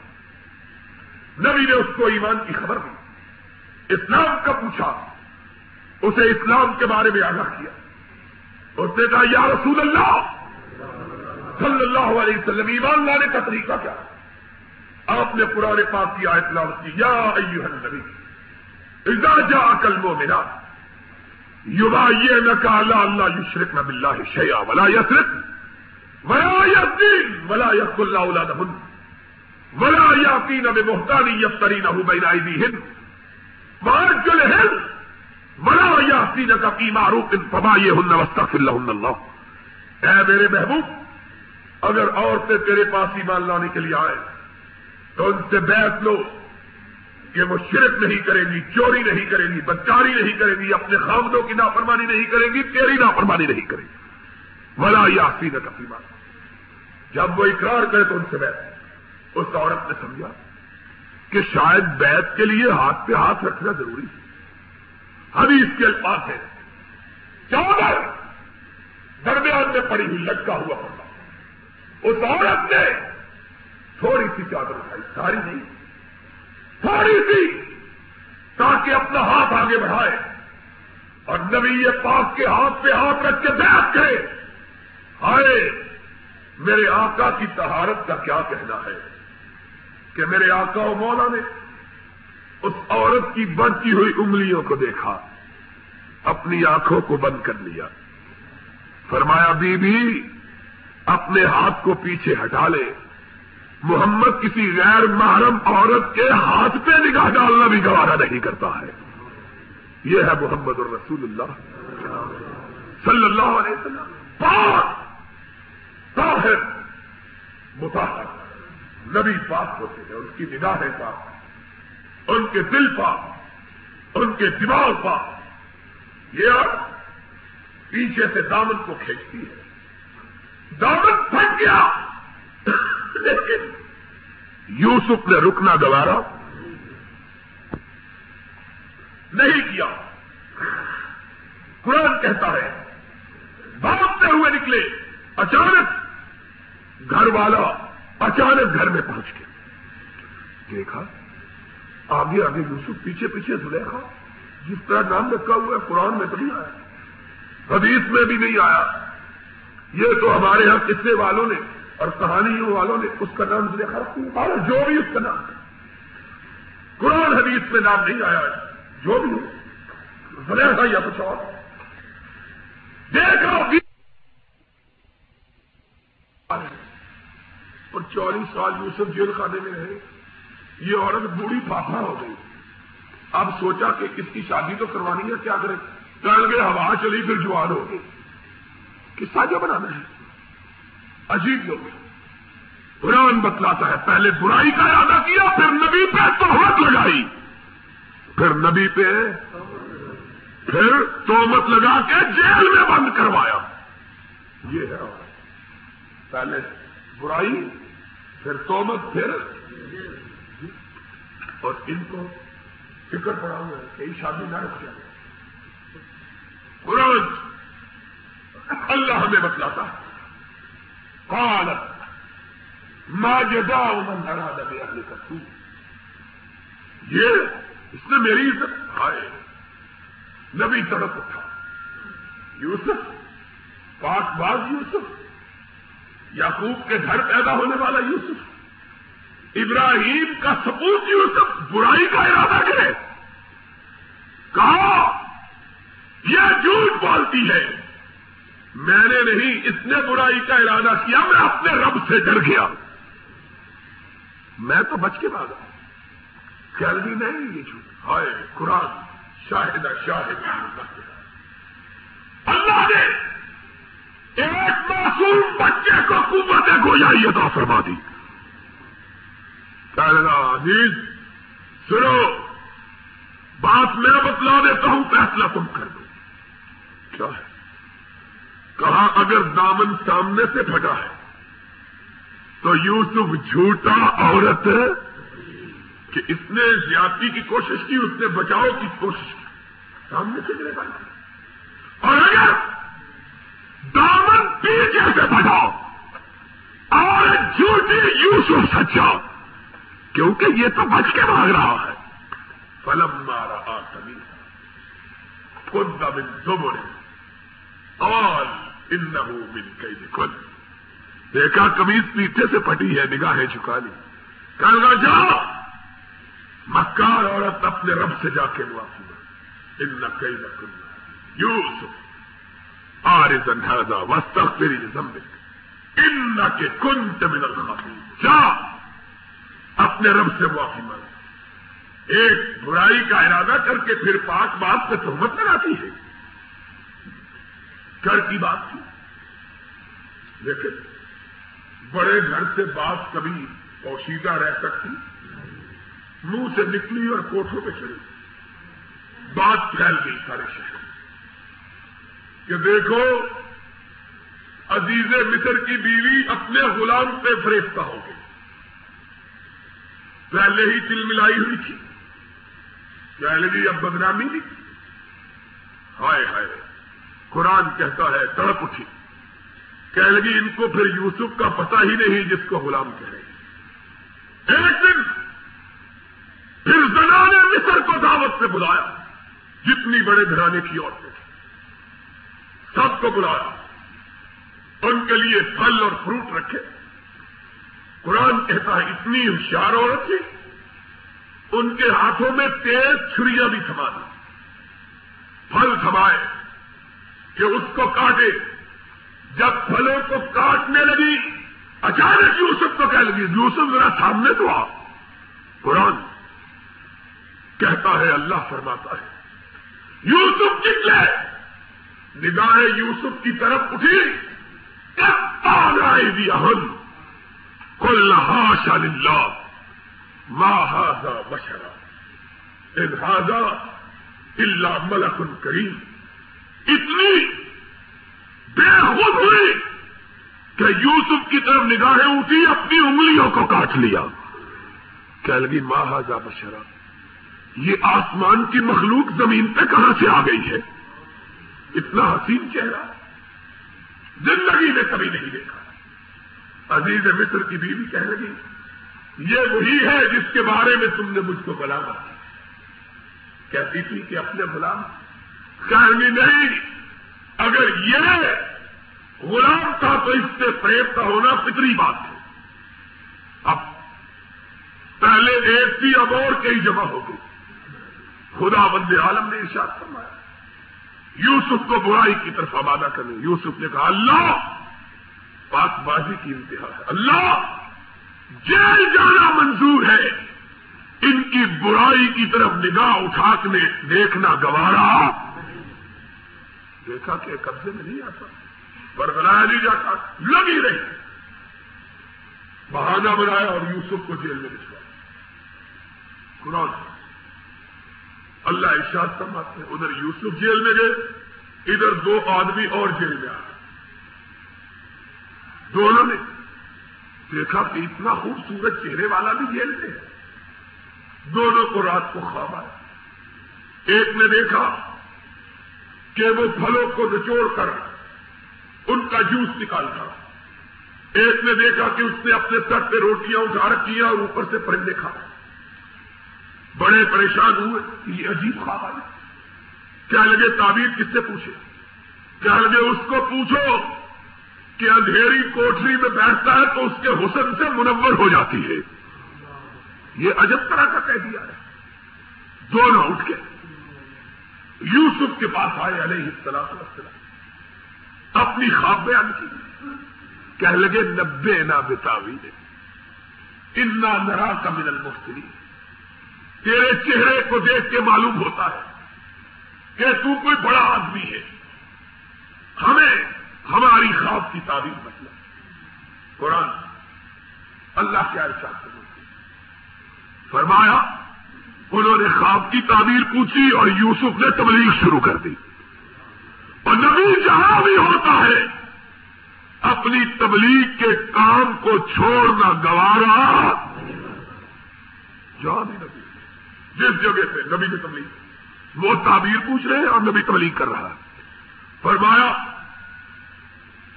نبی نے اس کو ایمان کی خبر دی۔ اسلام کا پوچھا، اسے اسلام کے بارے میں آگاہ کیا۔ اس نے کہا، یا رسول اللہ، صلی اللہ علیہ وسلم، ایمان لانے کا طریقہ کیا؟ آپ نے پرانے پاک کی آیت لاؤ کی، یا ایوہ النبی، اذا جا کلموں میرا یوبا یہ نہ کہا اللہ اللہ یشرک نہ بلّہ شیا ولا یسرک، ولا یسین ولا یس اللہ اولاد ولا یقین اب محتانی یفتری نہ ہوں بین آئی ہند مارجل ہند بڑا یاسی کا پی معروف ان فما یہ ہن وسط اللہ۔ اے میرے محبوب، اگر عورتیں تیرے پاس ایمان لانے کے لیے آئے تو ان سے بیٹھ لو کہ وہ شرک نہیں کرے گی، چوری نہیں کرے گی، بدکاری نہیں کرے گی، اپنے خامدوں کی نافرمانی نہیں کرے گی، تیری نافرمانی نہیں کرے گی۔ بڑا یاسی کا پیمان جب وہ اقرار کرے تو ان سے بیٹھ اس عورت نے سمجھا کہ شاید بیت کے لیے ہاتھ پہ ہاتھ رکھنا ضروری ہے۔ حدیث کے الفاظ ہے چادر درمیان میں پڑی ہوئی لٹکا ہوا ہوتا اس عورت نے تھوڑی سی چادر اٹھائی، ساری نہیں، تھوڑی سی، تاکہ اپنا ہاتھ آگے بڑھائے اور نبی یہ پاک کے ہاتھ پہ ہاتھ رکھ کے بیٹھ کے ہائے، میرے آقا کی تہارت کا کیا کہنا ہے کہ میرے آقا و مولا نے اس عورت کی بڑھتی ہوئی انگلیوں کو دیکھا، اپنی آنکھوں کو بند کر لیا۔ فرمایا بی بی اپنے ہاتھ کو پیچھے ہٹا لے۔ محمد کسی غیر محرم عورت کے ہاتھ پہ نگاہ ڈالنا بھی گوارا نہیں کرتا ہے۔ یہ ہے محمد الرسول اللہ۔ صلی اللہ علیہ وسلم۔ پاک، طاہر متاثر نبی پاک ہوتے ہیں، ان کی نگاہیں پاک۔ ان کے دل پاک ان کے دماغ پاک یہ پیچھے سے دامن کو کھینچتی ہے۔ دامن پھٹ گیا۔ لیکن یوسف نے رکنا گوارا نہیں کیا۔ قرآن کہتا ہے، بھاگتے ہوئے نکلے۔ اچانک گھر والا اچانک گھر میں پہنچ گیا۔ دیکھا آگے آگے یوسف پیچھے پیچھے دیکھا جس طرح نام رکھا ہوا ہے، قرآن میں تو نہیں آیا۔ حدیث میں بھی نہیں آیا۔ یہ تو ہمارے یہاں قصے والوں نے اور کہانیوں والوں نے اس کا نام دیکھا جو بھی اس کا نام قرآن حدیث میں نام نہیں آیا جو بھی ہو۔ یا کچھ اور۔ دیکھا اور چولیس سال یوسف جیل خانے میں رہے۔ یہ عورت بوڑھی پاپا ہو گئی۔ اب سوچا کہ کس کی شادی تو کروانی ہے، کیا کرے؟ چل گئے ہوا چلی، پھر جوان ہو گئی۔ قصہ جو بنانا ہے۔ عجیب لوگ قرآن بتلاتا ہے، پہلے برائی کا ارادہ کیا، پھر نبی پہ توہمت لگائی۔ پھر نبی پہ پھر تومت لگا کے جیل میں بند کروایا۔ یہ ہے پہلے برائی، پھر تومت پھر اور ان کو فکر پڑا ہوا ہے کئی شادی نہ رکھ قرآن اللہ ہمیں بتلاتا ہے۔ ماں جدا من اراد میں اپنے یہ اس نے میری عزت آئے نبی تڑپ اٹھا۔ یوسف، پاک باز یوسف، یعقوب کے گھر پیدا ہونے والا یوسف۔ ابراہیم کا سپوت یوسف برائی کا ارادہ کرے۔ کہا، یہ جھوٹ بولتی ہے۔ میں نے نہیں اس نے برائی کا ارادہ کیا، میں اپنے رب سے ڈر گیا۔ میں تو بچ کے بھاگا خیال بھی نہیں یہ جھوٹ۔ ہائے، قرآن شاہد شاہد اللہ نے ایک معصوم بچے کو قوت گویائی عطا فرما دی۔ کہنا عزیز، سنو، بات میں بتلا دیتا ہوں، فیصلہ تم کر دو۔ کیا ہے؟ کہا، اگر دامن سامنے سے پھٹا ہے، تو یوسف جھوٹا عورت کہ اس نے زیادتی کی کوشش کی، اس نے بچاؤ کی کوشش کی۔ سامنے سے گرے گا۔ اور اگر دامن پیچھے سے بچاؤ اور جھوٹی یوسف سچا کیونکہ یہ تو بچ کے بھاگ رہا ہے۔ فلم مارا آسمی خود دمن زمرے اور ان من کئی کل دیکھا کمیز پیچھے سے پٹی ہے، نگاہیں چکا لی۔ کل گا مکار عورت اپنے رب سے جا کے معافی ان کئی نقل یوس آر زنہذا وسط تیری زمبک ان کے کنت من الخافی جا۔ اپنے رب سے معافی مانگ ایک برائی کا ارادہ کر کے پھر پاک بات سے تہمت لگاتی ہے۔ گھر کی بات تھی۔ لیکن بڑے گھر سے بات کبھی پوشیدہ رہ سکتی۔ منہ سے نکلی اور کوٹھوں پہ چڑھی۔ بات پھیل گئی سارے شہر کہ دیکھو، عزیز مصر کی بیوی اپنے غلام پہ فریفتہ ہو گئی۔ پہلے ہی تل ملائی ہوئی تھی۔ پہلے بھی اب بدنامی نہیں۔ ہائے ہائے، قرآن کہتا ہے، تڑپ اٹھی۔ کہہ لگی، ان کو پھر یوسف کا پتہ ہی نہیں جس کو غلام کہے ایک دن پھر زنا نے مصر کو دعوت سے بلایا، جتنی بڑے گھرانے کی عورتیں۔ سب کو بلایا، ان کے لیے پھل اور فروٹ رکھے۔ قرآن کہتا ہے اتنی ہوشیار عورت تھی ان کے ہاتھوں میں تیز چھریاں بھی تھما دی۔ پھل تھمائے کہ اس کو کاٹے۔ جب پھلوں کو کاٹنے لگی، اچانک یوسف کو کہہ لگی، یوسف ذرا سامنے تو آ قرآن کہتا ہے، اللہ فرماتا ہے، یوسف جی نکلے نگاہیں یوسف کی طرف اٹھی۔ بھی اہم؟ کل ہاشا اللہ ماہذا بشرا انہذا اللہ ملک کریم۔ اتنی بے خود ہوئی کہ یوسف کی طرف نگاہیں اٹھی، اپنی انگلیوں کو کاٹ لیا۔ کہ لگی ماہذا بشرا، یہ آسمان کی مخلوق زمین پہ کہاں سے آ گئی ہے؟ اتنا حسین چہرہ زندگی میں کبھی نہیں دیکھا۔ عزیز مصر کی بیوی کہہ لگی یہ وہی ہے جس کے بارے میں تم نے مجھ کو بلانا کہتی تھی کہ اپنے غلام کہیں نہیں، اگر یہ غلام تھا تو اس سے فریب کا ہونا فطری بات ہے. اب پہلے ایک تھی اب اور کئی جمع ہو گئی. خدا بند عالم نے ارشاد فرمایا، یوسف کو برائی کی طرف آبادہ کرنے. یوسف نے کہا، اللہ پاک بازی کی انتہا ہے۔ اللہ، جیل جانا منظور ہے۔ ان کی برائی کی طرف نگاہ اٹھا کے دیکھنا گوارا۔ دیکھا کہ قبضے میں نہیں آتا۔ برگرایا نہیں جاتا۔ لگی رہی۔ بہانہ بنایا اور یوسف کو جیل میں بچھوا قرآن۔ اللہ ارشاد فرماتے ہیں، ادھر یوسف جیل میں گئے، ادھر دو آدمی اور جیل میں آ گئے دونوں نے دیکھا کہ اتنا خوبصورت چہرے والا بھی جیل میں دونوں کو رات کو خواب آیا۔ ایک نے دیکھا کہ وہ پھلوں کو نچوڑ کر ان کا جوس نکالتا ایک نے دیکھا کہ اس نے اپنے سر پہ روٹیاں اٹھا رکھی اور اوپر سے پرندے کھا بڑے پریشان ہوئے کہ یہ عجیب خواب آئے کیا لگے تعبیر کس سے پوچھے؟ کیا لگے اس کو پوچھو؟ کہ اندھیری کوٹری میں بیٹھتا ہے تو اس کے حسن سے منور ہو جاتی ہے۔ یہ عجب طرح کا کہہ دیا ہے۔ دونوں اٹھ کے۔ یوسف کے پاس آئے علیہ السلام۔ السلام اپنی خواب بیان کی۔ کہہ لگے، نبے نا بتاوی نے اتنا نرا کا من المفتری تیرے چہرے کو دیکھ کے معلوم ہوتا ہے کہ تو کوئی بڑا آدمی ہے۔ ہمیں ہماری خواب کی تعبیر مطلب قرآن اللہ کے ارشاد فرمایا، انہوں نے خواب کی تعبیر پوچھی اور یوسف نے تبلیغ شروع کر دی۔ اور نبی جہاں بھی ہوتا ہے، اپنی تبلیغ کے کام کو چھوڑنا گوارا۔ جہاں بھی نبی، جس جگہ پہ نبی نے تبلیغ، وہ تعبیر پوچھ رہے ہیں اور نبی تبلیغ کر رہا ہے۔ فرمایا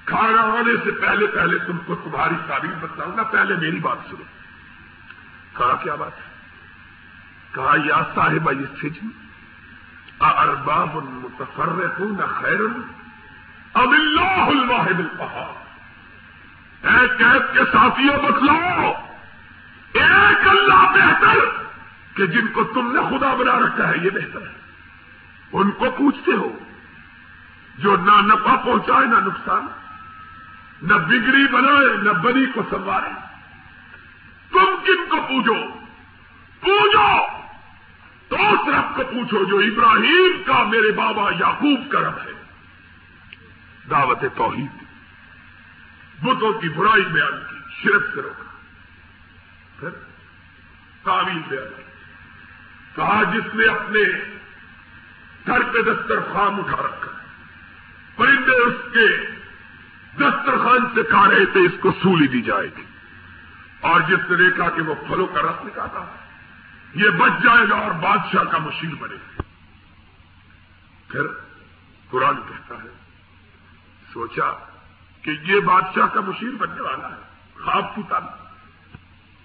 کھانا آنے سے پہلے پہلے تم کو تمہاری تعبیر بتاؤں گا، پہلے میری بات سنو۔ کہا، کیا بات ہے؟ کہا، یا صاحب یہ سجن ارباب متفرق ہوں نہ خیر اب اللہ الواحد الپہاڑ اے قید کے ساتھیوں، بتلاؤ، ایک اللہ بہتر کہ جن کو تم نے خدا بنا رکھا ہے، یہ بہتر ہے۔ ان کو پوچھتے ہو، جو نہ نفع پہنچائے نہ نقصان نہ بگڑی بنائے، نہ بنی کو سنوارے۔ تم کن کو پوچھو پوچھو تو اس رب کو پوچھو جو ابراہیم کا میرے بابا یعقوب کا رب ہے۔ دعوت توحید۔ بتوں کی برائی بیان کی، شرک سے روکا۔ پھر تعویل بیان کی۔ کہا، جس نے اپنے گھر پہ دسترخوان اٹھا رکھا پرندے اس کے دسترخوان سے کھا رہے تھے، اس کو سولی دی جائے گی۔ اور جس نے دیکھا کہ وہ پھلوں کا رس نکالا یہ بچ جائے گا اور بادشاہ کا مشیر بنے گا۔ پھر قرآن کہتا ہے، سوچا کہ یہ بادشاہ کا مشیر بننے والا ہے، خواب کی تعلق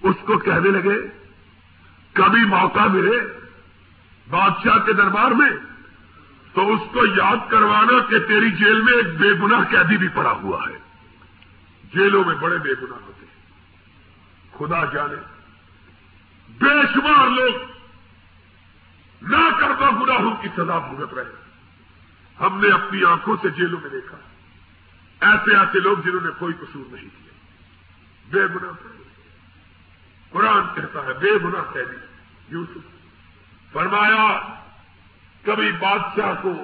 اس کو کہنے لگے، کبھی موقع ملے بادشاہ کے دربار میں تو اس کو یاد کروانا کہ تیری جیل میں ایک بے گناہ قیدی بھی پڑا ہوا ہے۔ جیلوں میں بڑے بے گناہ ہوتے ہیں۔ خدا جانے۔ بے شمار لوگ نہ کردہ گناہوں کی سزا بھگت رہے ہم نے اپنی آنکھوں سے جیلوں میں دیکھا۔ ایسے ایسے لوگ جنہوں نے کوئی قصور نہیں کیا۔ بے گناہ قرآن کہتا ہے، بے گناہ قیدی، یوسف۔ فرمایا کبھی بادشاہ کو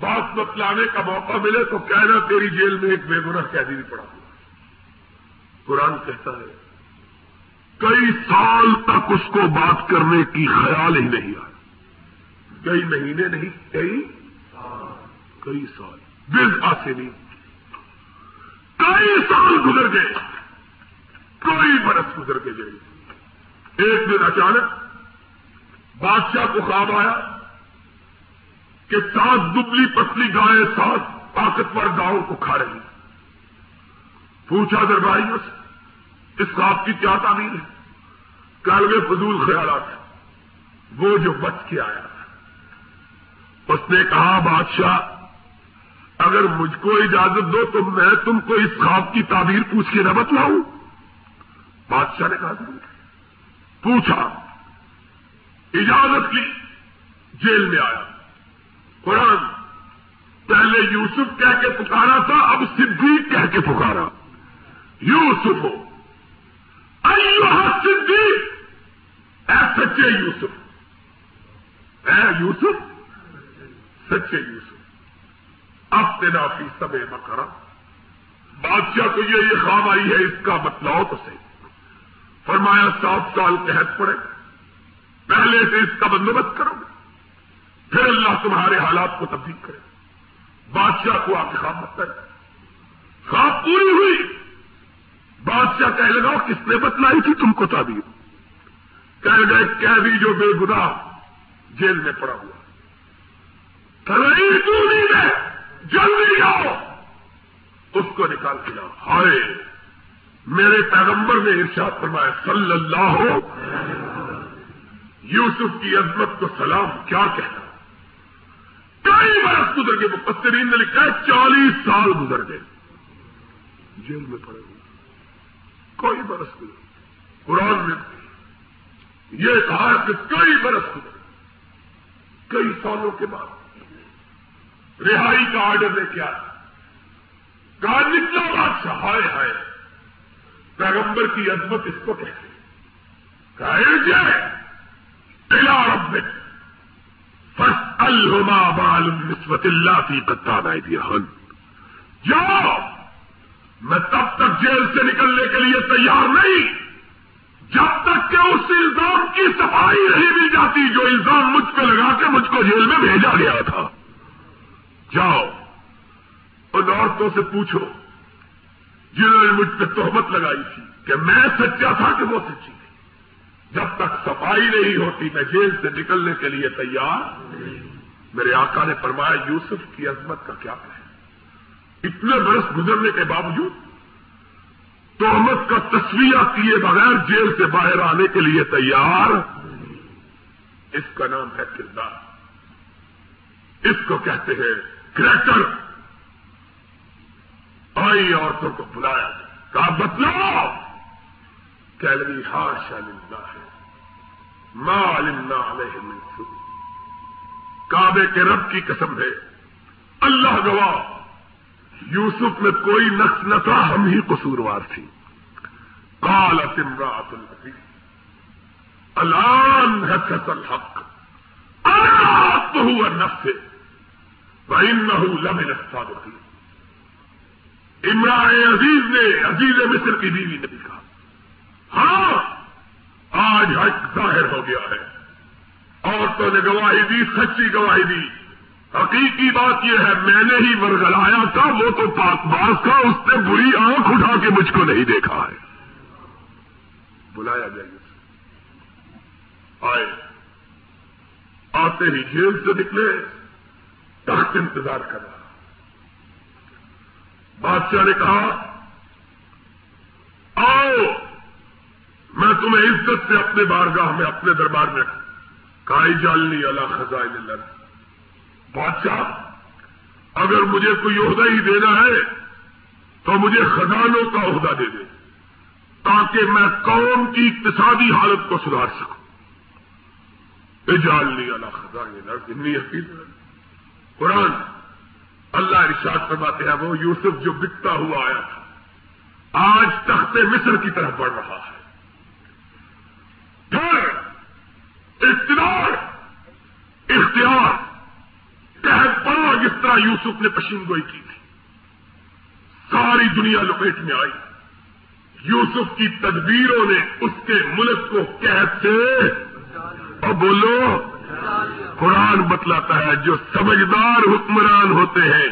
بات بتلانے کا موقع ملے تو کہنا تیری جیل میں ایک بے گناہ قیدی بھی پڑا ہوا قرآن کہتا ہے، کئی سال تک اس کو بات کرنے کی خیال ہی نہیں آیا۔ کئی مہینے نہیں، کئی کئی سال۔ دل آسے نہیں۔ کئی سال گزر گئے۔ کئی برس گزر کے گئے۔ ایک دن اچانک بادشاہ کو خواب آیا۔ کہ سات دبلی پتلی گائے سات طاقتور گاؤں کو کھا رہی پوچھا درباریوں سے، اس خواب کی کیا تعمیر ہے؟ کالوے فضول خیالات وہ جو بچ کے آیا اس نے کہا، بادشاہ، اگر مجھ کو اجازت دو تو میں تم کو اس خواب کی تعبیر پوچھ کے نہ بتلاؤں۔ بادشاہ نے کہا پوچھا، اجازت لی جیل میں آیا۔ قرآن۔ پہلے یوسف کہہ کے پکارا تھا، اب صدیق کہہ کے پکارا۔ یوسف۔ ہو صدیق۔ اے سچے یوسف۔ اے یوسف۔ سچے یوسف۔ اب تینا فی سب مکرا بادشاہ تو یہ یہ خواب آئی ہے اس کا بتلاؤ تو صحیح فرمایا، سات سال قحط پڑے۔ پہلے سے اس کا بندوبست کرو۔ پھر اللہ تمہارے حالات کو تبدیل کرے۔ بادشاہ کو آپ خواب مت کرے۔ خواب پوری ہوئی۔ بادشاہ کہہ لگا کس نے بتلائی تھی تم کو تعبیر؟ کہہ گئے قیدی جو بے گناہ جیل میں پڑا ہوا دونی میں جلدی جاؤ اس کو نکال کے لاؤ۔ ہائے، میرے پیغمبر نے ارشاد فرمایا، صلی اللہ ہو یوسف کی عظمت کو سلام، کیا کہنا؟ کئی برس گزر گئے مفسرین نے لکھا ہے، چالیس سال گزر گئے۔ جیل میں پڑے ہوئے۔ کوئی برس گزر قرآن میں یہ کہا کہ کئی برس گزر کئی سالوں کے بعد۔ رہائی کا آرڈر لے کے آیا۔ کہا، نکلا بادشاہ، ہائے ہائے۔ پیغمبر کی عظمت اس کو کہتے کہا جائے پلا فس الما بال نسبت اللہ کی کتا دیا ہن جاؤ! میں تب تک جیل سے نکلنے کے لیے تیار نہیں۔ جب تک کہ اس الزام کی صفائی نہیں مل جاتی جو الزام مجھ پہ لگا کے مجھ کو جیل میں بھیجا گیا تھا۔ جاؤ۔ ان عورتوں سے پوچھو۔ جنہوں نے مجھ پہ تہمت لگائی تھی کہ میں سچا تھا کہ وہ سچی۔ تھی جب تک صفائی نہیں ہوتی میں جیل سے نکلنے کے لیے تیار میرے آقا نے فرمایا، یوسف کی عظمت کا کیا ہے؟ اتنے برس گزرنے کے باوجود تہمت کا تصویہ کیے بغیر جیل سے باہر آنے کے لیے تیار اس کا نام ہے کردار۔ اس کو کہتے ہیں کریکٹر آئی عورتوں کو بلایا کہا بتلاؤ مطلب؟ کیلری ہاش علمہ ہے ماں علمنا علیہ منصور کعبے کے رب کی قسم ہے۔ اللہ گواہ۔ یوسف میں کوئی نقص نہ تھا، ہم ہی قصوروار تھی۔ کال تمرات الحق الان ہے فصل حق تو ہوا نفس بہن نہ لمن الصادقین۔ عمران عزیز نے، عزیز مصر کی بیوی نے بھی کہا ہاں آج حق ظاہر ہو گیا ہے۔ عورتوں نے گواہی دی، سچی گواہی دی۔ حقیقی بات یہ ہے، میں نے ہی ورگلایا تھا، وہ تو پاک باز تھا، اس نے بری آنکھ اٹھا کے مجھ کو نہیں دیکھا ہے۔ بلایا جائے آئے، آتے ہی جیل سے نکلے، تخت انتظار کر رہا۔ بادشاہ نے کہا، آؤ میں تمہیں عزت سے اپنے بارگاہ میں، اپنے دربار میں کائی جالنی اللہ خزائن اللہ۔ بادشاہ، اگر مجھے کوئی عہدہ ہی دینا ہے، تو مجھے خزانوں کا عہدہ دے دے، تاکہ میں قوم کی اقتصادی حالت کو سدھار سکوں۔ اجالنی اللہ خزان حفیظ قرآن، اللہ ارشاد فرماتے ہیں، وہ یوسف جو بکتا ہوا آیا تھا، آج تخت مصر کی طرف بڑھ رہا ہے۔ پھر اقتدار، اختیار تحت جس طرح یوسف نے پشین گوئی کی تھی۔ ساری دنیا لپیٹ میں آئی۔ یوسف کی تدبیروں نے اس کے ملک کو قید سے اور بولو، قرآن بتلاتا ہے، جو سمجھدار حکمران ہوتے ہیں،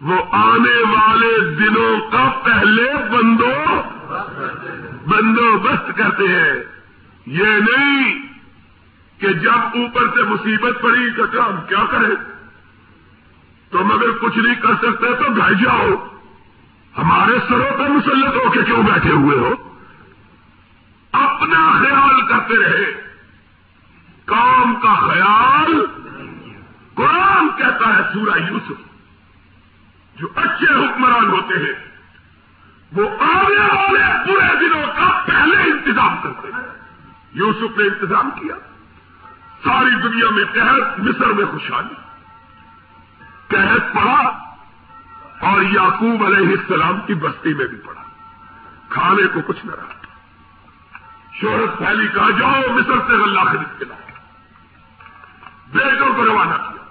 وہ آنے والے دنوں کا پہلے بندو، بندوبست کرتے ہیں۔ یہ نہیں کہ جب اوپر سے مصیبت پڑی تو ہم کیا کریں؟ تم اگر کچھ نہیں کر سکتے تو گھر جاؤ۔ ہمارے سروں پر مسلط ہو کے کیوں بیٹھے ہوئے ہو؟ اپنا خیال کرتے رہے۔ کام کا خیال قرآن کہتا ہے سورہ یوسف۔ جو اچھے حکمران ہوتے ہیں، وہ آنے والے پورے دنوں کا پہلے انتظام کرتے ہیں۔ یوسف نے انتظام کیا۔ ساری دنیا میں قحط، مصر میں خوشحالی۔ قحط پڑا اور یعقوب علیہ السلام کی بستی میں بھی پڑا۔ کھانے کو کچھ نہ رہا۔ شہرت پھیلی، کہا، جاؤ مصر سے غلہ خرید کے لاؤ۔ بیٹوں کو روانہ کیا۔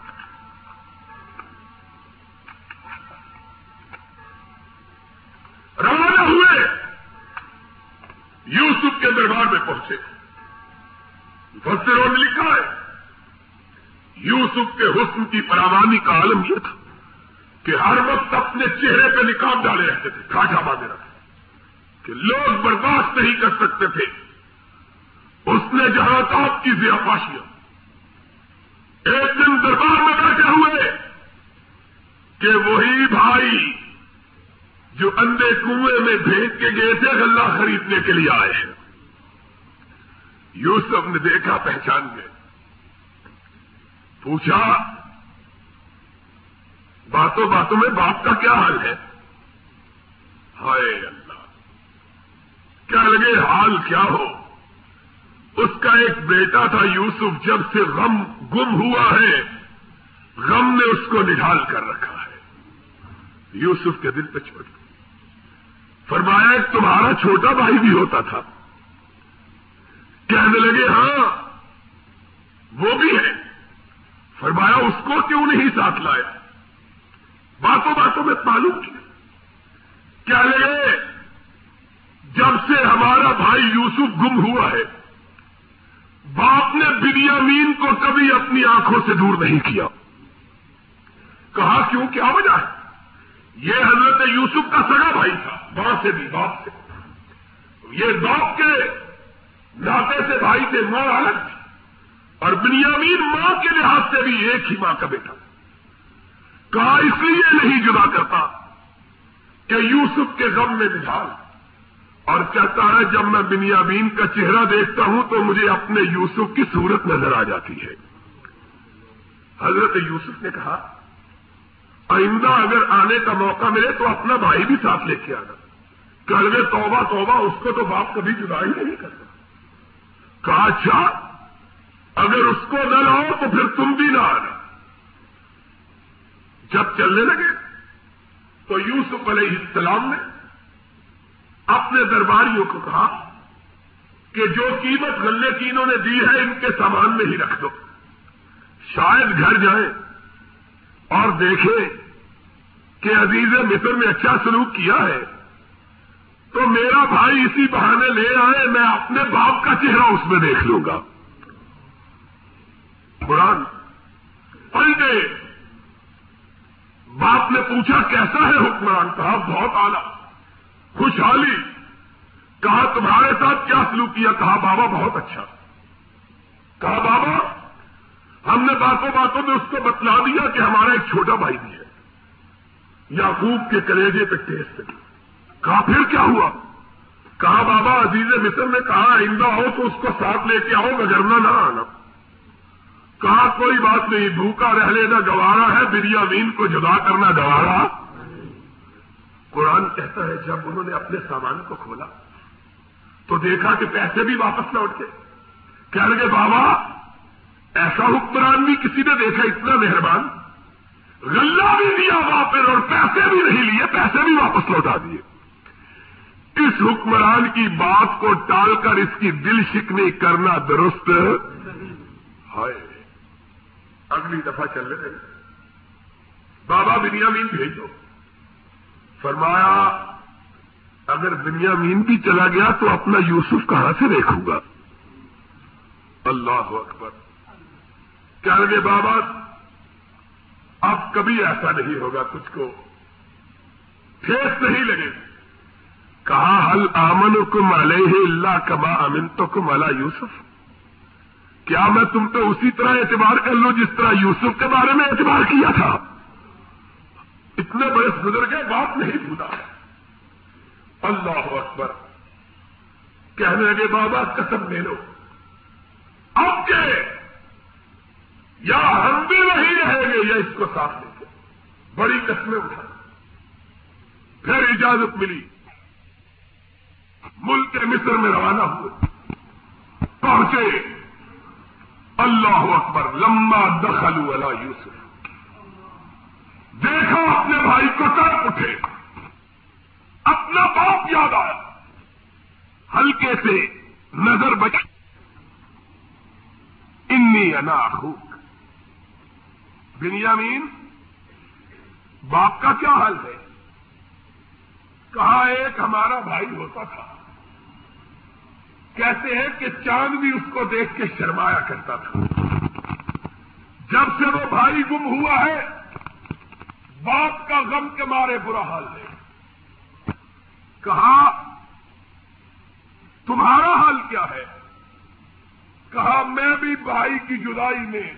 روانہ ہوئے۔ یوسف کے دربار میں پہنچے۔ فسروں نے لکھا ہے، یوسف کے حسن کی فراوانی کا عالم یہ تھا کہ ہر وقت اپنے چہرے پہ نکاب ڈالے رہتے تھے کھاٹا باندھے رہتے کہ لوگ برداشت نہیں کر سکتے تھے۔ اس نے جہاں تاپ کی ضیافاشیاں ایک دن دربار میں بیٹھے ہوئے کہ وہی بھائی جو اندے کنویں میں بھیج کے گئے تھے غلہ خریدنے کے لیے آئے ہیں۔ یوسف نے دیکھا، پہچان گئے۔ پوچھا، باتوں باتوں میں باپ کا کیا حال ہے؟ ہائے اللہ، کیا لگے حال کیا ہو؟ اس کا ایک بیٹا تھا یوسف، جب سے غم گم ہوا ہے، غم نے اس کو نڈال کر رکھا ہے۔ یوسف کے دل پہ چھوڑ فرمایا تمہارا چھوٹا بھائی بھی ہوتا تھا۔ کہنے لگے ہاں وہ بھی ہے۔ فرمایا، اس کو کیوں نہیں ساتھ لایا؟ باتوں باتوں میں معلوم کیا۔ کیا لگے، جب سے ہمارا بھائی یوسف گم ہوا ہے، باپ نے بنیامین کو کبھی اپنی آنکھوں سے دور نہیں کیا۔ کہا، کیوں، کیا وجہ ہے؟ یہ حضرت یوسف کا سگا بھائی تھا، ماں سے بھی باپ سے۔ یہ باپ کے ناطے سے بھائی تھے ماں الگ تھی اور بنیامین ماں کے لحاظ سے بھی ایک ہی ماں کا بیٹا۔ کہا اس لیے نہیں جدا کرتا کہ یوسف کے غم میں نجال اور کہتا ہے جب میں بنیامین کا چہرہ دیکھتا ہوں تو مجھے اپنے یوسف کی صورت نظر آ جاتی ہے۔ حضرت یوسف نے کہا، آئندہ اگر آنے کا موقع ملے تو اپنا بھائی بھی ساتھ لے کے آنا۔ کر گئے توبہ توبہ، اس کو تو باپ کبھی جدا ہی نہیں کرتا۔ کہا اچھا اگر اس کو نہ لاؤ تو پھر تم بھی نہ آنا۔ جب چلنے لگے، تو یوسف علیہ السلام نے اپنے درباریوں کو کہا کہ جو قیمت غلے کی انہوں نے دی ہے، ان کے سامان میں ہی رکھ دو۔ شاید گھر جائیں اور دیکھیں کہ عزیز مصر نے اچھا سلوک کیا ہے۔ تو میرا بھائی اسی بہانے لے آئے، میں اپنے باپ کا چہرہ اس میں دیکھ لوں گا۔ قرآن پلٹے باپ نے پوچھا، کیسا ہے حکمران کہا بہت آلہ خوشحالی۔ کہا، تمہارے ساتھ کیا سلوک کیا؟ کہا، بابا، بہت اچھا۔ کہا، بابا، ہم نے باتوں باتوں میں اس کو بتلا دیا کہ ہمارا ایک چھوٹا بھائی بھی ہے، یعقوب کے کلیجے پہ ٹیسٹ۔ کہا، پھر کیا ہوا؟ کہا، بابا عزیز مصر نے کہا آئندہ ہو تو اس کو ساتھ لے کے آؤ گزرنا نہ آنا۔ کہا، کوئی بات نہیں، بھوکا رہ لینا گوارا ہے بریامین کو جدا کرنا گوارا۔ قرآن کہتا ہے، جب انہوں نے اپنے سامان کو کھولا، تو دیکھا کہ پیسے بھی واپس لوٹ کے کہہ لگے، بابا، ایسا حکمران بھی کسی نے دیکھا اتنا مہربان۔ غلہ بھی دیا واپس اور پیسے بھی نہیں لیے، پیسے بھی واپس لوٹا دیے۔ اس حکمران کی بات کو ٹال کر اس کی دل شکنی کرنا درست ہے؟ اگلی دفعہ چل رہے بابا بنیامین بھیجو۔ فرمایا، اگر بنیامین بھی چلا گیا تو اپنا یوسف کہاں سے دیکھوں گا؟ اللہ اکبر۔ کیا لگے بابا، اب کبھی ایسا نہیں ہوگا، کچھ کو ٹھیک نہیں لگے۔ کہا حل آمن کم علیہ اللہ کما امن تو کم اللہ یوسف? کیا میں تم پہ اسی طرح اعتبار کر لوں جس طرح یوسف کے بارے میں اعتبار کیا تھا؟ اتنے بڑے گزر گئے بات نہیں بھولا۔ اللہ اکبر۔ کہنے لگے بابا قسم لے لو۔ اب کے یا ہم بھی نہیں رہیں گے یا اس کو ساتھ لے کے۔ بڑی قسمیں اٹھا پھر اجازت ملی۔ ملک کے مصر میں روانہ ہوئے۔ پہنچے۔ اللہ اکبر لمبا دخل والا یوسف۔ دیکھا اپنے بھائی کو کر اٹھے۔ اپنا باپ یاد آیا۔ ہلکے سے نظر بچ انی انا خوک بنیامین، باپ کا کیا حل ہے؟ کہا ایک ہمارا بھائی ہوتا تھا۔ کہتے ہیں کہ چاند بھی اس کو دیکھ کے شرمایا کرتا تھا۔ جب سے وہ بھائی گم ہوا ہے، باپ کا غم کے مارے برا حال ہے۔ کہا، تمہارا حال کیا ہے؟ کہا، میں بھی بھائی کی جدائی میں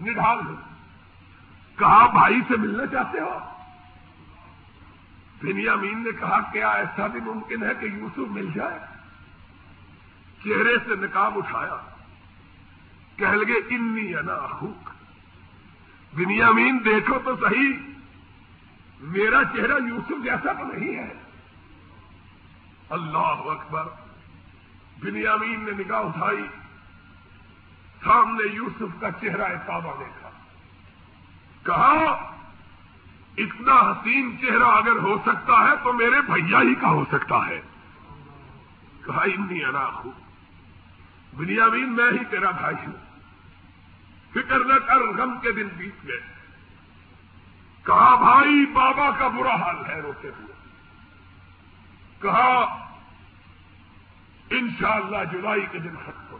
نڈھال ہوں۔ کہا، بھائی سے ملنا چاہتے ہو؟ بنیامین نے کہا، کیا ایسا بھی ممکن ہے کہ یوسف مل جائے؟ چہرے سے نکاب اٹھایا کہ لگے، انی انا اخوک. بنیامین، دیکھو تو صحیح، میرا چہرہ یوسف جیسا تو نہیں ہے۔ اللہ اکبر، بنیامین نے نگاہ اٹھائی، سامنے یوسف کا چہرہ تابا دیکھا۔ کہا، اتنا حسین چہرہ اگر ہو سکتا ہے تو میرے بھیا ہی کا ہو سکتا ہے۔ کہا، انی انا خوب بنیامین، میں ہی تیرا بھائی ہوں۔ فکر نہ کر غم کے دن بیت گئے۔ کہا، بھائی، بابا کا برا حال ہے، روتے ہوئے۔ کہا، انشاءاللہ جولائی کے دن ختم ہو۔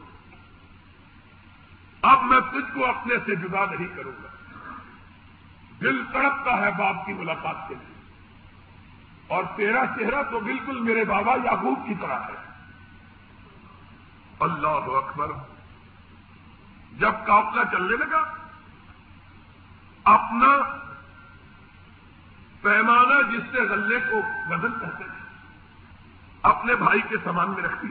اب میں تجھ کو اپنے سے جدا نہیں کروں گا۔ دل تڑپتا ہے باپ کی ملاقات کے لیے۔ اور تیرا چہرہ تو بالکل میرے بابا یعقوب کی طرح ہے۔ اللہ اکبر۔ جب قافلہ چلنے لگا، اپنا پیمانہ جس سے غلے کو وزن کرتے تھے، اپنے بھائی کے سامان میں رکھتی۔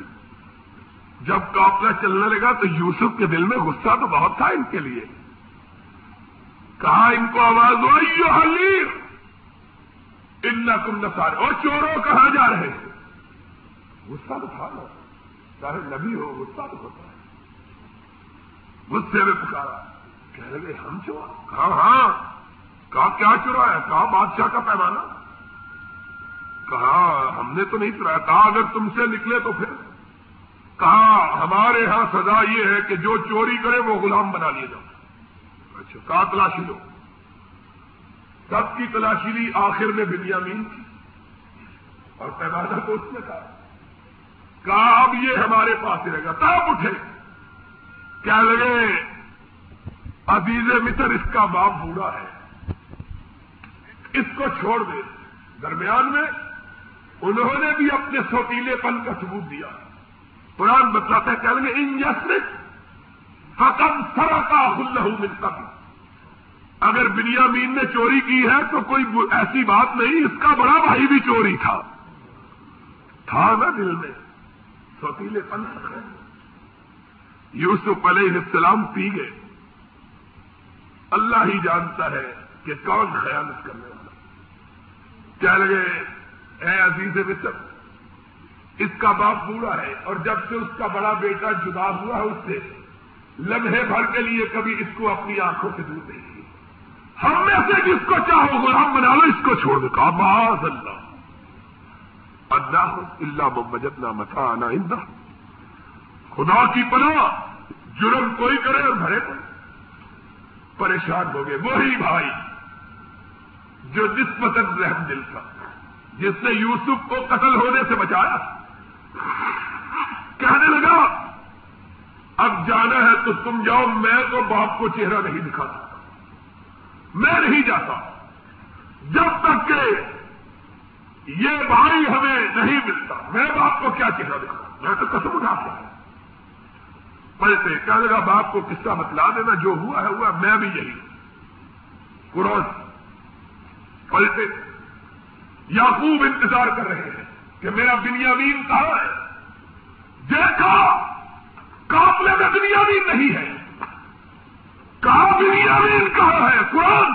جب قافلہ چلنے لگا تو یوسف کے دل میں غصہ تو بہت تھا ان کے لیے۔ کہا، ان کو آواز ہو حلیر ان کم نسارے اور چوروں کہاں جا رہے؟ ہیں غصہ تو تھا۔ نا چاہے نبی ہو غصہ تو ہوتا ہے۔ غصے میں پکارا۔ کہہ لگے، ہم چورا کہا ہاں۔ کہا، کیا چورا ہے؟ کہا، بادشاہ کا پیمانہ۔ کہا، ہم نے تو نہیں چرایا کہا، اگر تم سے نکلے تو پھر۔ کہا، ہمارے ہاں سزا یہ ہے کہ جو چوری کرے، وہ غلام بنا لیا جاؤ۔ اچھا کہا، تلاشی لو۔ سب کی تلاشی لی، آخر میں بنیامین کی۔ اور پیمانہ کو اس نے کہا۔ کہا، اب یہ ہمارے پاس رہے گا۔ تب اٹھے۔ کیا لگے، عزیز متر اس کا باپ بوڑھا ہے۔ اس کو چھوڑ دے۔ درمیان میں انہوں نے بھی اپنے سوتیلے پن کا ثبوت دیا۔ قرآن بتلاتا ہے کیا لگے، ان یسرف فقم سرا کا خلح ملتا اگر بنیامین نے چوری کی ہے تو کوئی ایسی بات نہیں، اس کا بڑا بھائی بھی چوری تھا۔ تھا نا دل میں۔ سوتیلے پن ہے۔ یوسف علیہ السلام پی گئے۔ اللہ ہی جانتا ہے کہ کون خیالت کرنے والا کیا لگے اے عزیز مصر، اس کا باپ بوڑھا ہے اور جب سے اس کا بڑا بیٹا جدا ہوا ہے، اس سے لمحے بھر کے لیے کبھی اس کو اپنی آنکھوں سے دور نہیں ہم میں سے جس کو چاہو، غلام بنا لو، اس کو چھوڑ دو۔ کہا معاذ اللہ؟ اللہ اللہ محمد متا آنا اندہ خدا کی پناہ، جرم کوئی کرے اور بھرے کوئی. پریشان ہو گئے، وہی بھائی جو نسبت رحم دل تھا، جس نے یوسف کو قتل ہونے سے بچایا. کہنے لگا، اب جانا ہے تو تم جاؤ، میں تو باپ کو چہرہ نہیں دکھا سکتا میں نہیں جاتا۔ جب تک کہ یہ بھائی ہمیں نہیں ملتا۔ میں باپ کو کیا چہرہ دکھاؤں؟ میں تو قسم اٹھا سکتا پلٹے کہنے لگا باپ کو قصہ بتلا دینا جو ہوا ہے، ہوا میں بھی یہی قرآن۔ پلٹے یعقوب انتظار کر رہے ہیں کہ میرا بنیامین کہاں ہے؟ دیکھا، قافلے میں بنیامین نہیں ہے۔ کہاں بنیامین کہاں ہے؟ قرآن۔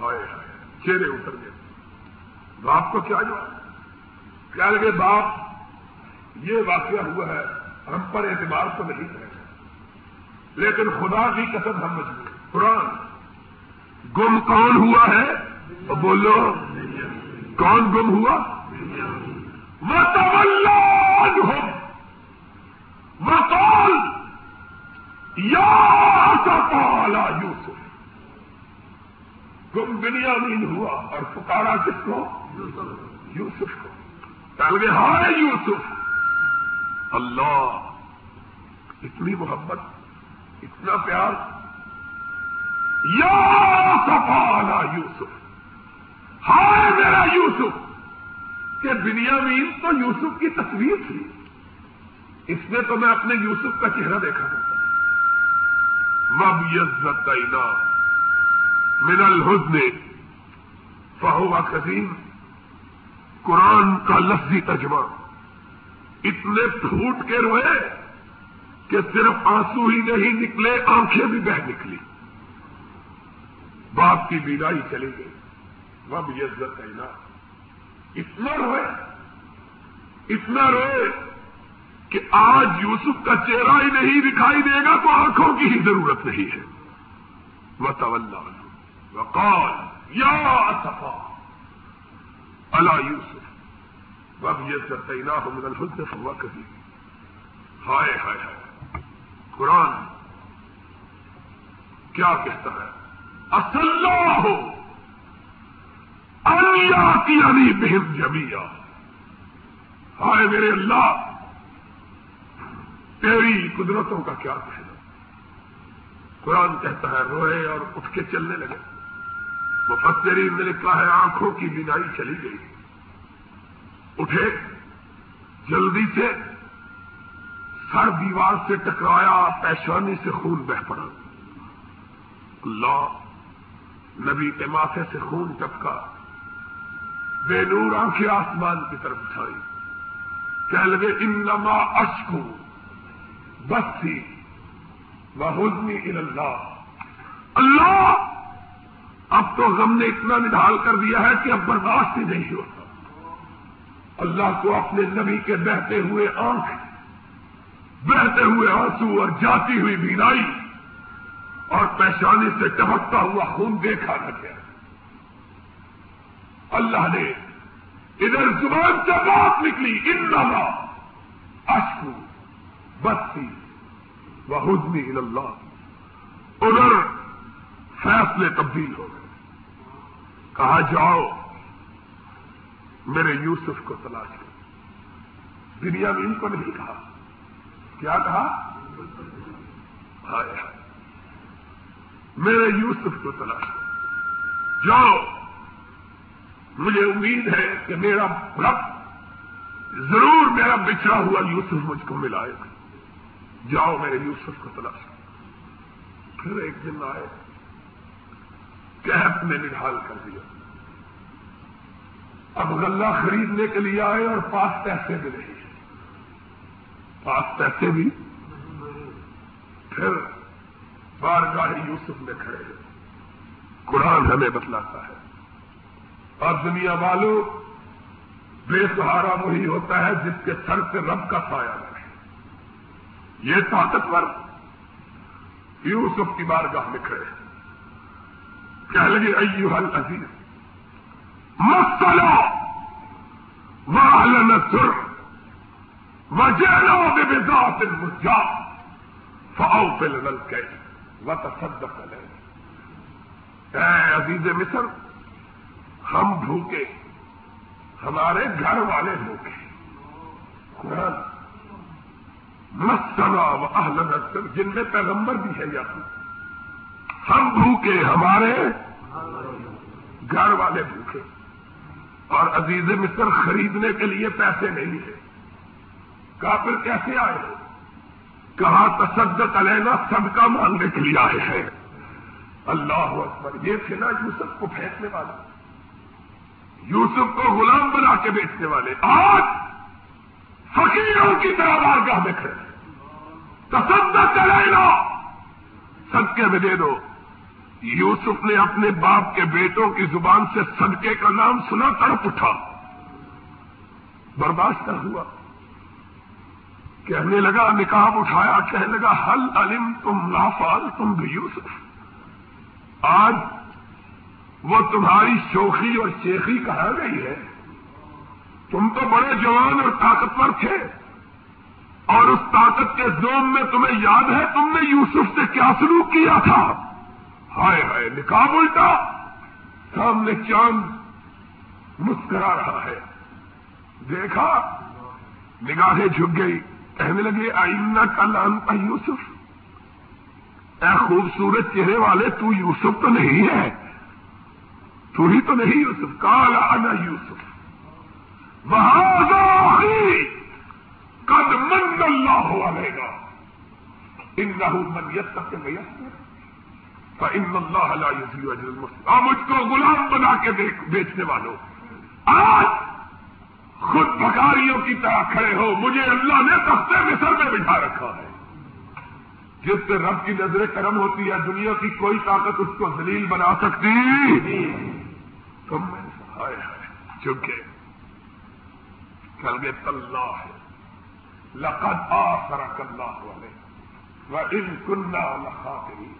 ہائے ہائے، چہرے اتر گئے۔ باپ کو کیا جواب؟ کیا لگے باپ، یہ واقعہ ہوا ہے، ہم پر اعتبار تو نہیں کریں لیکن خدا کی قسم ہم مجبور قرآن، گم کون ہوا ہے؟ بولو، کون گم ہوا؟ مکول یا پالا یوسف۔ گم بنیامین ہوا، اور پکارا کس کو؟ یوسف کو۔ ٹل گئے ہائے یوسف۔ اللہ، اتنی محبت، اتنا پیار۔ یا سفالا یوسف۔ ہائے میرا یوسف۔ کہ بنیامین تو یوسف کی تصویر تھی۔ اس میں تو میں اپنے یوسف کا چہرہ دیکھا کرتا وب یزت من الحزن فہوا قدیم قرآن کا لفظی ترجمہ۔ اتنے پھوٹ کے روئے کہ صرف آنسو ہی نہیں نکلے، آنکھیں بھی بہ نکلی۔ باپ کی بیدائی چلی گئی۔ وہ بھی عزت کہنا اتنا روئے۔ اتنا روئے کہ آج یوسف کا چہرہ ہی نہیں دکھائی دے گا تو آنکھوں کی ہی ضرورت نہیں ہے۔ وہ طلّہ وقال، یا صفا اللہ یوسف اب یہ سرتنا ہو مدن خود سے کبھی ہائے ہائے ہائے، قرآن کیا کہتا ہے؟ اصل ہو اللہ کی علی بہم جمیا ہائے میرے اللہ، تیری قدرتوں کا کیا کہنا؟ قرآن کہتا ہے، روئے اور اٹھ کے چلنے لگے۔ وہ فترین نے لکھا ہے، آنکھوں کی بینائی چلی گئی۔ اٹھے، جلدی سے سر دیوار سے ٹکرایا، پیشانی سے خون بہ پڑا۔ اللہ، نبی کے ماتھے سے خون ٹپکا۔ بے نور آنکھیں آسمان کی طرف اٹھائی۔ کہہ لگے ان لما اشکو بس تھی حزنی اللہ۔ اللہ! اب تو غم نے اتنا نڈال کر دیا ہے کہ اب برداشت ہی نہیں ہوتا اللہ کو اپنے نبی کے بہتے ہوئے آنکھ، بہتے ہوئے آنسو اور جاتی ہوئی بینائی اور پیشانی سے ٹپکتا ہوا خون دیکھا نہ گیا۔ اللہ نے ادھر زبان سے بات نکلی ان لما اشکو بستی و حزنی اللہ۔ ادھر فیصلے تبدیل ہو گئے۔ کہا جاؤ۔ میرے یوسف کو تلاش کر دنیا میں ان کو نہیں کہا۔ کیا کہا؟ ہائے ہائے۔ میرے یوسف کو تلاش کر جاؤ۔ مجھے امید ہے کہ میرا رب ضرور میرا بچھڑا ہوا یوسف مجھ کو ملائے گا۔ جاؤ میرے یوسف کو تلاش پھر ایک دن آئے۔ کیپ میں نڈال کر دیا۔ اب غلہ خریدنے کے لیے آئے اور پاس پیسے بھی نہیں پاس پیسے بھی پھر بار گاہی یوسف میں کھڑے ہیں۔ قرآن ہمیں بتلاتا ہے۔ اور دنیا والوں بے سہارا وہی ہوتا ہے جس کے سر سے رب کا سایہ رہے یہ طاقتور یوسف کی بارگاہ میں کھڑے ہیں۔ کہہ لگے ایو حل عزیز مسلو وہ سر وجہ بذات المجا فاؤ پل نل کے وہ تصدق اے عزیز مصر، ہم بھوکے، ہمارے گھر والے بھوکے. قرآن مسنا و اہل نصر جن میں پیغمبر بھی ہے یا ہم بھوکے، ہمارے گھر والے بھوکے۔ اور عزیز مصر، خریدنے کے لیے پیسے نہیں ہے کافر کیسے آئے؟ کہا تصدق علینا صدقہ مانگنے کے لیے آئے ہیں؟ اللہ اکبر، یہ تھے نا یوسف کو پھینکنے والے۔ یوسف کو غلام بنا کے بیچنے والے۔ آج فقیروں کی طرح بارگاہ میں کھڑے تصدق علینا، صدقے میں دے دو۔ یوسف نے اپنے باپ کے بیٹوں کی زبان سے صدقے کا نام سنا، تڑپ اٹھا۔ برداشت نہ ہوا۔ کہنے لگا نکاب اٹھایا، کہنے لگا حل علم تم لافال تم بھی یوسف آج وہ تمہاری شوخی اور شیخی کہا گئی ہے۔ تم تو بڑے جوان اور طاقتور تھے۔ اور اس طاقت کے زوم میں تمہیں یاد ہے، تم نے یوسف سے کیا سلوک کیا تھا؟ ہائے ہائے نکاب الٹا سامنے چاند مسکرا رہا ہے۔ دیکھا؟ نگاہیں جھک گئی۔ کہنے لگے آئینہ کا لانتا یوسف؟ اے خوبصورت چہرے والے، تو یوسف تو نہیں ہے۔ تو ہی تو نہیں یوسف۔ کالا آنا یوسف۔ وہاں کد من اللہ علیہ گا ان من یت تک ان اللہ مجھ کو غلام بنا کے بیچنے والوں۔ آج خود بکاریوں کی طرح کھڑے ہو، مجھے اللہ نے تختے مصر میں بٹھا رکھا ہے۔ جس سے رب کی نظر کرم ہوتی ہے دنیا کی کوئی طاقت اس کو ذلیل بنا سکتی۔ تم میں ہائے ہائے، چونکہ کل گے اللہ ہے۔ لقد آ سرک اللہ والے وہ ان کنہ لخاطری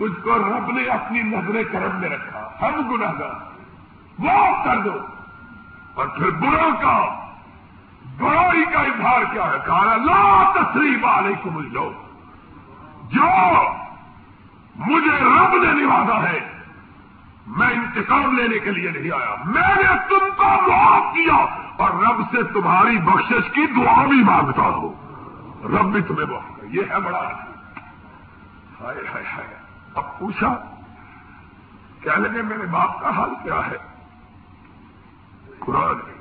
تجھ کو رب نے اپنی نظر کرم میں رکھا، ہم گناگار وہ کر دو۔ اور پھر برا کا، برائی کا اظہار کیا ہے؟ کہا لا تصریف علیکم کو جو مجھے رب نے نوازا ہے، میں انتقام لینے کے لیے نہیں آیا۔ میں نے تم کو معاف کیا اور رب سے تمہاری بخشش کی دعا بھی مانگتا ہوں۔ رب بھی تمہیں معاف یہ ہے بڑا۔ ہائے ہائے ہائے۔ اب پوچھا کیا لگے میرے باپ کا حال کیا ہے؟ قرآن